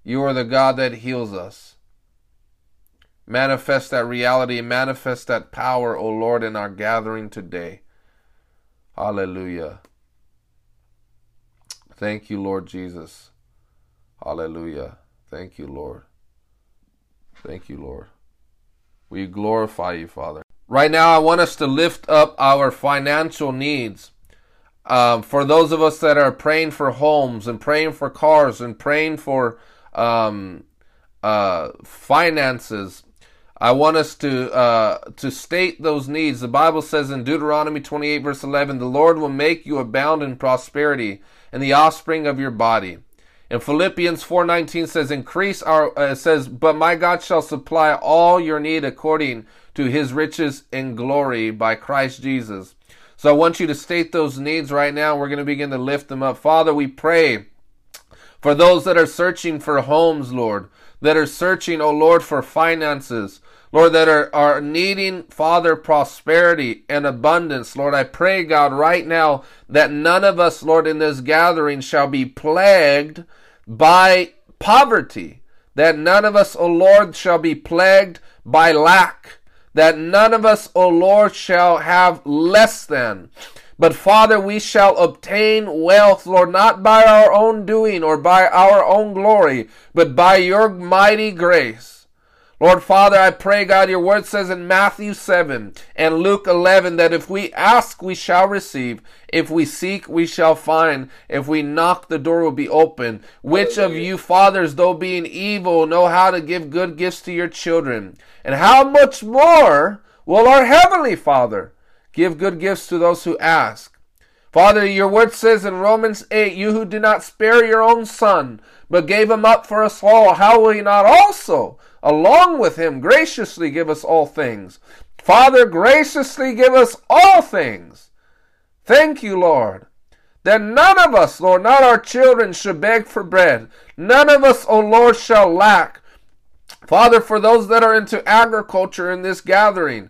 You are the God that heals us. Manifest that reality, manifest that power, O Lord, in our gathering today. Hallelujah. Thank you, Lord Jesus. Hallelujah. Thank you, Lord. Thank you, Lord. We glorify you, Father. Right now, I want us to lift up our financial needs. Um, for those of us that are praying for homes and praying for cars and praying for um, uh, finances, I want us to uh, to state those needs. The Bible says in Deuteronomy 28 verse 11, "The Lord will make you abound in prosperity, and the offspring of your body." And Philippians 4:19 says, "Increase our uh, says, but my God shall supply all your need according to His riches in glory by Christ Jesus." So I want you to state those needs right now. We're going to begin to lift them up. Father, we pray for those that are searching for homes, Lord, that are searching, oh Lord, for finances. Lord, that are, are needing, Father, prosperity and abundance. Lord, I pray, God, right now that none of us, Lord, in this gathering shall be plagued by poverty. That none of us, O Lord, shall be plagued by lack. That none of us, O Lord, shall have less than. But Father, we shall obtain wealth, Lord, not by our own doing or by our own glory, but by your mighty grace. Lord Father, I pray, God, your word says in Matthew 7 and Luke 11 that if we ask, we shall receive. If we seek, we shall find. If we knock, the door will be open. Which of you fathers, though being evil, know how to give good gifts to your children? And how much more will our heavenly Father give good gifts to those who ask? Father, your word says in Romans 8, you who did not spare your own son, but gave him up for us all, how will he not also along with him graciously give us all things. Father, graciously give us all things. Thank you, Lord. That none of us, Lord, not our children, should beg for bread. None of us, O Lord, shall lack. Father, for those that are into agriculture in this gathering,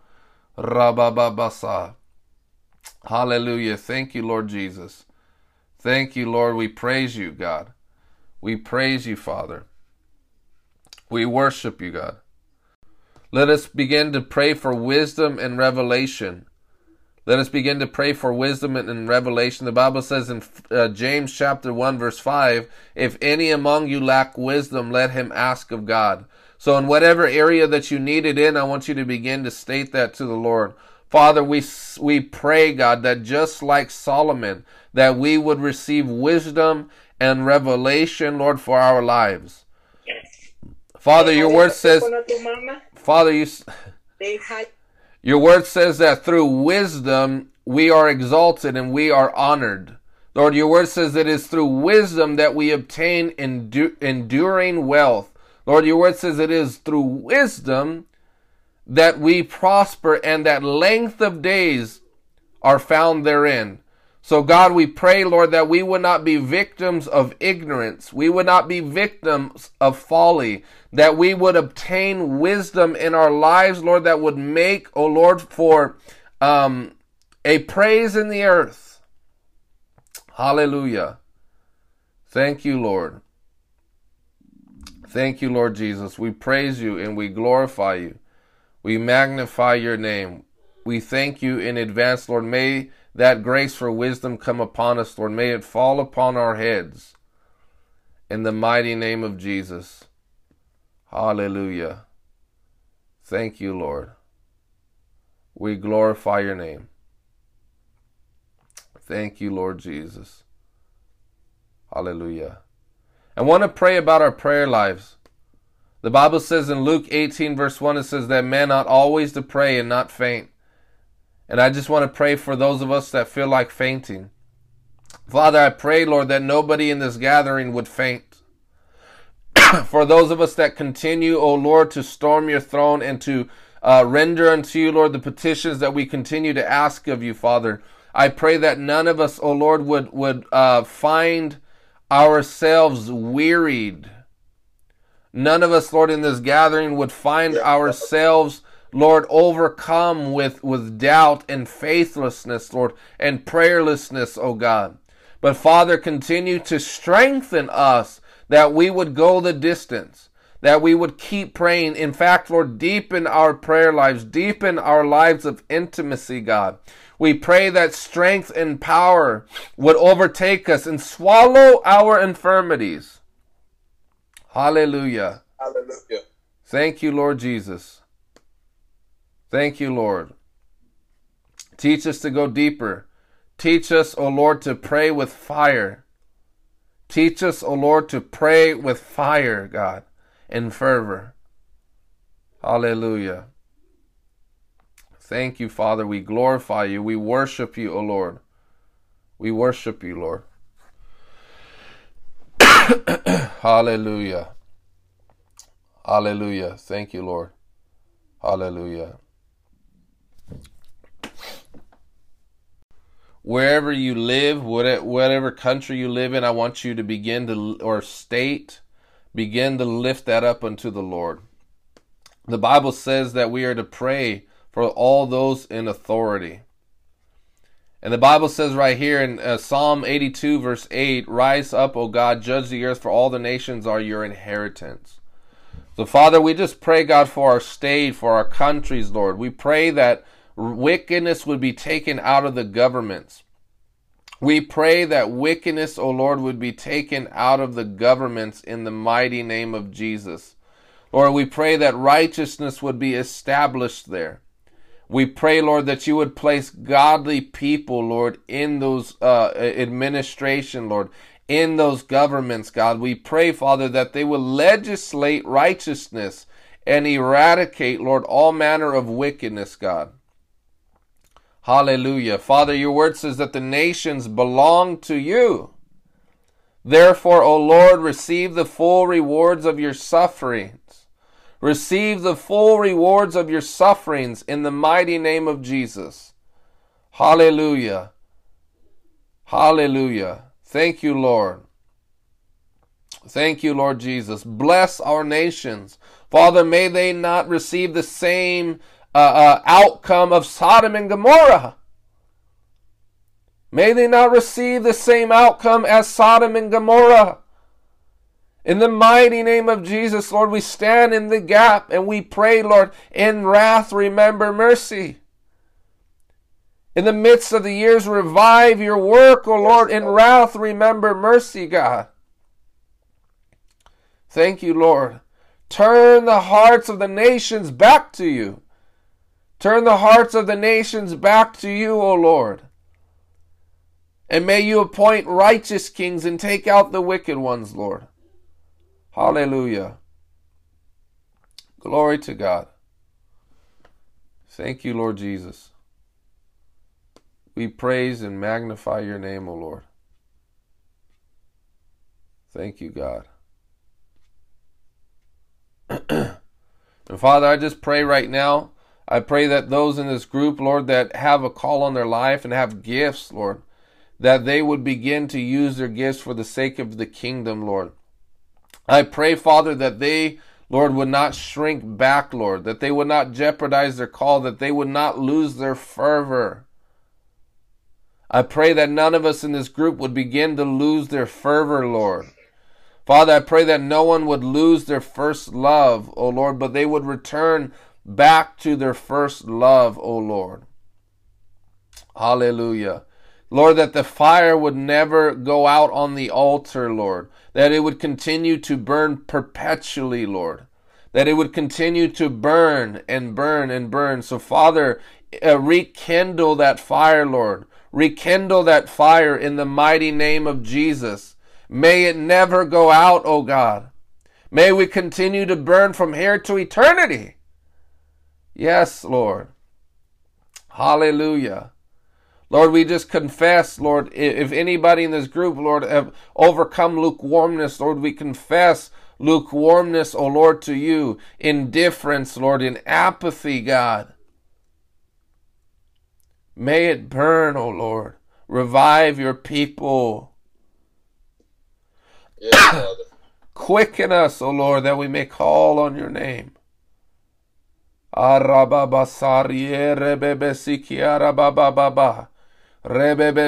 Rabababasa. Hallelujah. Thank you, Lord Jesus. Thank you, Lord. We praise you, God. We praise you, Father. We worship you, God. Let us begin to pray for wisdom and revelation. Let us begin to pray for wisdom and revelation. The Bible says in uh, James chapter 1 verse 5, if any among you lack wisdom, let him ask of God. So in whatever area that you need it in, I want you to begin to state that to the Lord. Father, we, we pray, God, that just like Solomon, that we would receive wisdom and revelation, Lord, for our lives. Father, your word says, Father, you, [LAUGHS] your word says that through wisdom we are exalted and we are honored. Lord, your word says it is through wisdom that we obtain endu- enduring wealth. Lord, your word says it is through wisdom that we prosper and that length of days are found therein. So, God, we pray, Lord, that we would not be victims of ignorance. We would not be victims of folly. That we would obtain wisdom in our lives, Lord, that would make, oh Lord, for um, a praise in the earth. Hallelujah. Thank you, Lord. Thank you, Lord Jesus. We praise you and we glorify you. We magnify your name. We thank you in advance, Lord. May that grace for wisdom come upon us, Lord. May it fall upon our heads. In the mighty name of Jesus. Hallelujah. Thank you, Lord. We glorify your name. Thank you, Lord Jesus. Hallelujah. I want to pray about our prayer lives. The Bible says in Luke 18, verse 1, it says that men ought always to pray and not faint. And I just want to pray for those of us that feel like fainting. Father, I pray, Lord, that nobody in this gathering would faint. [COUGHS] for those of us that continue, O Lord, to storm your throne and to uh, render unto you, Lord, the petitions that we continue to ask of you, Father. I pray that none of us, O Lord, would would uh, find ourselves wearied None of us, Lord, in this gathering would find ourselves, Lord, overcome with, with doubt and faithlessness, Lord, and prayerlessness, O God. But Father, continue to strengthen us that we would go the distance, that we would keep praying. In fact, Lord, deepen our prayer lives, deepen our lives of intimacy, God. We pray that strength and power would overtake us and swallow our infirmities. Hallelujah. Hallelujah. Thank you, Lord Jesus. Thank you, Lord. Teach us to go deeper. Teach us, O Lord, to pray with fire. Teach us, O Lord, to pray with fire, God, in fervor. Hallelujah. Thank you, Father. We glorify you. We worship you, O Lord. We worship you, Lord. [COUGHS] Hallelujah. Hallelujah. Thank you, Lord. Hallelujah. Wherever you live, whatever country you live in, I want you to begin to, or state, begin to lift that up unto the Lord. The Bible says that we are to pray for all those in authority. And the Bible says right here in uh, Psalm 82, verse 8 Rise up, O God, judge the earth, for all the nations are your inheritance. So, Father, we just pray, God, for our state, for our countries, Lord. We pray that wickedness would be taken out of the governments. We pray that wickedness, O Lord, would be taken out of the governments in the mighty name of Jesus. Lord, we pray that righteousness would be established there. We pray, Lord, that you would place godly people, Lord, in those uh, administration, Lord, in those governments, God. We pray, Father, that they will legislate righteousness and eradicate, Lord, all manner of wickedness, God. Hallelujah. Father, your word says that the nations belong to you. Therefore, O Lord, receive the full rewards of your suffering Receive the full rewards of your sufferings in the mighty name of Jesus. Hallelujah. Hallelujah. Thank you, Lord. Thank you, Lord Jesus. Bless our nations. Father, may they not receive the same uh, uh, outcome of Sodom and Gomorrah. May they not receive the same outcome as Sodom and Gomorrah. In the mighty name of Jesus, Lord, we stand in the gap and we pray, Lord, in wrath, remember mercy. In the midst of the years, revive your work, O Lord. In wrath, remember mercy, God. Thank you, Lord. Turn the hearts of the nations back to you. Turn the hearts of the nations back to you, O Lord. And may you appoint righteous kings and take out the wicked ones, Lord. Hallelujah. Glory to God. Thank you, Lord Jesus. We praise and magnify your name, O Lord. Thank you, God. [CLEARS THROAT] and Father, I just pray right now. I pray that those in this group, Lord, that have a call on their life and have gifts, Lord, that they would begin to use their gifts for the sake of the kingdom, Lord. I pray, Father, that they, Lord, would not shrink back, Lord, that they would not jeopardize their call, that they would not lose their fervor. I pray that none of us in this group would begin to lose their fervor, Lord. Father, I pray that no one would lose their first love, O Lord, but they would return back to their first love, O Lord. Hallelujah. Lord, that the fire would never go out on the altar, Lord that it would continue to burn perpetually, Lord. that it would continue to burn and burn and burn. So, Father, uh, rekindle that fire, Lord. Rekindle that fire in the mighty name of Jesus. May it never go out, O God. May we continue to burn from here to eternity. Yes, Lord. Hallelujah. Lord, we just confess, Lord, if anybody in this group, Lord, have overcome lukewarmness, Lord, we confess lukewarmness, O Lord, to you, indifference, Lord, in apathy, God. May it burn, O Lord. Revive your people. Yes, [COUGHS] Quicken us, O Lord, that we may call on your name. Father,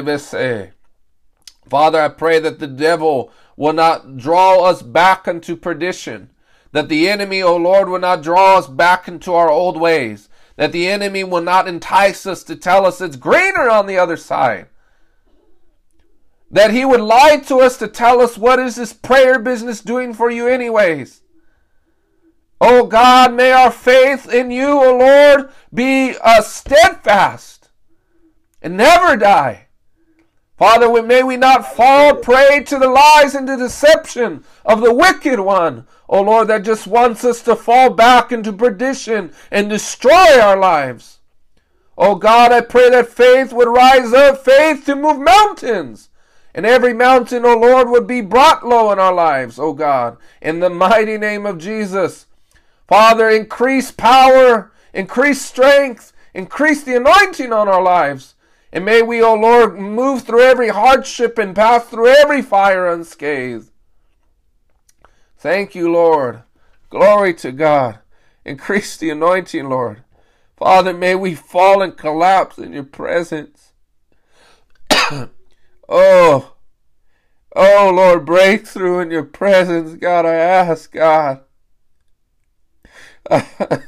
I pray that the devil will not draw us back into perdition. That the enemy, O Lord, will not draw us back into our old ways. That the enemy will not entice us to tell us it's greener on the other side. That he would lie to us to tell us what is this prayer business doing for you anyways. Oh God, may our faith in you, O Lord, be uh, steadfast and never die. Father, may we not fall prey to the lies and the deception of the wicked one, O Lord, that just wants us to fall back into perdition and destroy our lives. Oh God, I pray that faith would rise up, faith to move mountains. And every mountain, O Lord, would be brought low in our lives, O God, in the mighty name of Jesus. Father, increase power, increase strength, increase the anointing on our lives. And may we, O Lord, move through every hardship and pass through every fire unscathed. Thank you, Lord. Glory to God. Increase the anointing, Lord. Father, may we fall and collapse in your presence. [COUGHS] oh, oh, Lord, breakthrough in your presence, God, I ask, God. [LAUGHS]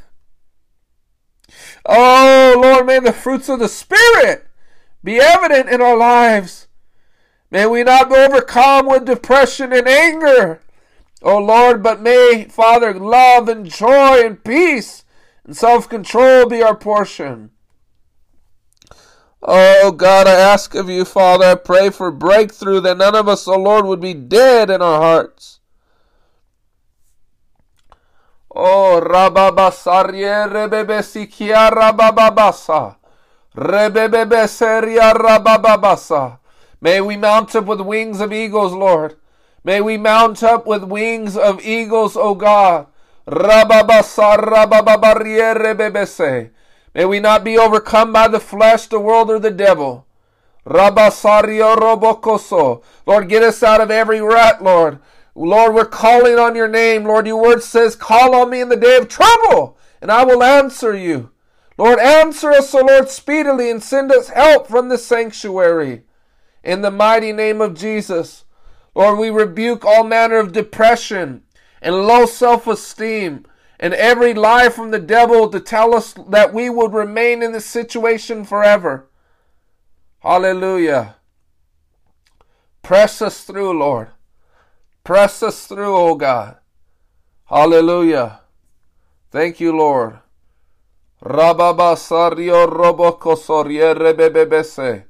oh, Lord, may the fruits of the Spirit be evident in our lives. May we not be overcome with depression and anger, O Lord, but may, Father, love and joy and peace and self control be our portion. Oh God, I ask of you, Father, I pray for breakthrough that none of us, O Lord, would be dead in our hearts. Oh, Rebebesikia Rabababasa. Rebebebeseria Rabababasa. May we mount up with wings of eagles, Lord. May we mount up with wings of eagles, O God. May we not be overcome by the flesh, the world, or the devil. Lord, get us out of every rut, Lord. Lord, we're calling on your name. Lord, your word says, call on me in the day of trouble, and I will answer you. Lord, answer us, O Lord, speedily, and send us help from the sanctuary. In the mighty name of Jesus. Lord, we rebuke all manner of depression and low self esteem and every lie from the devil to tell us that we would remain in this situation forever. Hallelujah. Press us through, Lord. Press us through, O God. Hallelujah. Thank you, Lord. Rababasario robocosorie rebebebese.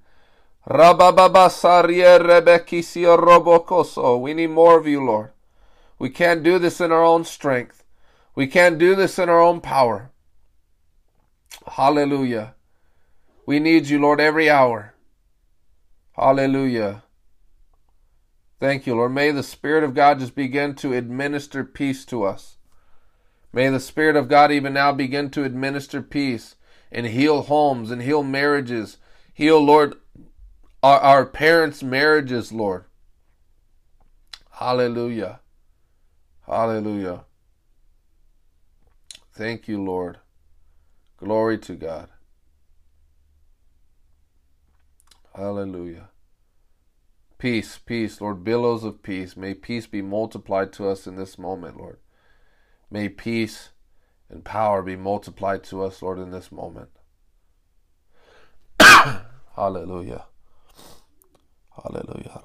Rabababasarie rebekisio robocoso. We need more of you, Lord. We can't do this in our own strength. We can't do this in our own power. Hallelujah. We need you, Lord, every hour. Hallelujah. Thank you, Lord. May the Spirit of God just begin to administer peace to us. May the Spirit of God even now begin to administer peace and heal homes and heal marriages. Heal, Lord, our, our parents' marriages, Lord. Hallelujah. Hallelujah. Thank you, Lord. Glory to God. Hallelujah. Peace, peace, Lord, billows of peace. May peace be multiplied to us in this moment, Lord. May peace and power be multiplied to us, Lord, in this moment. [COUGHS] Hallelujah. Hallelujah.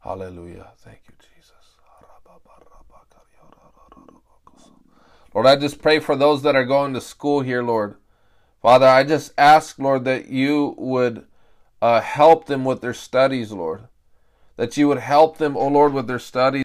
Hallelujah. Thank you, Jesus. Lord, I just pray for those that are going to school here, Lord. Father, I just ask, Lord, that you would uh, help them with their studies, Lord. That you would help them, oh Lord, with their studies.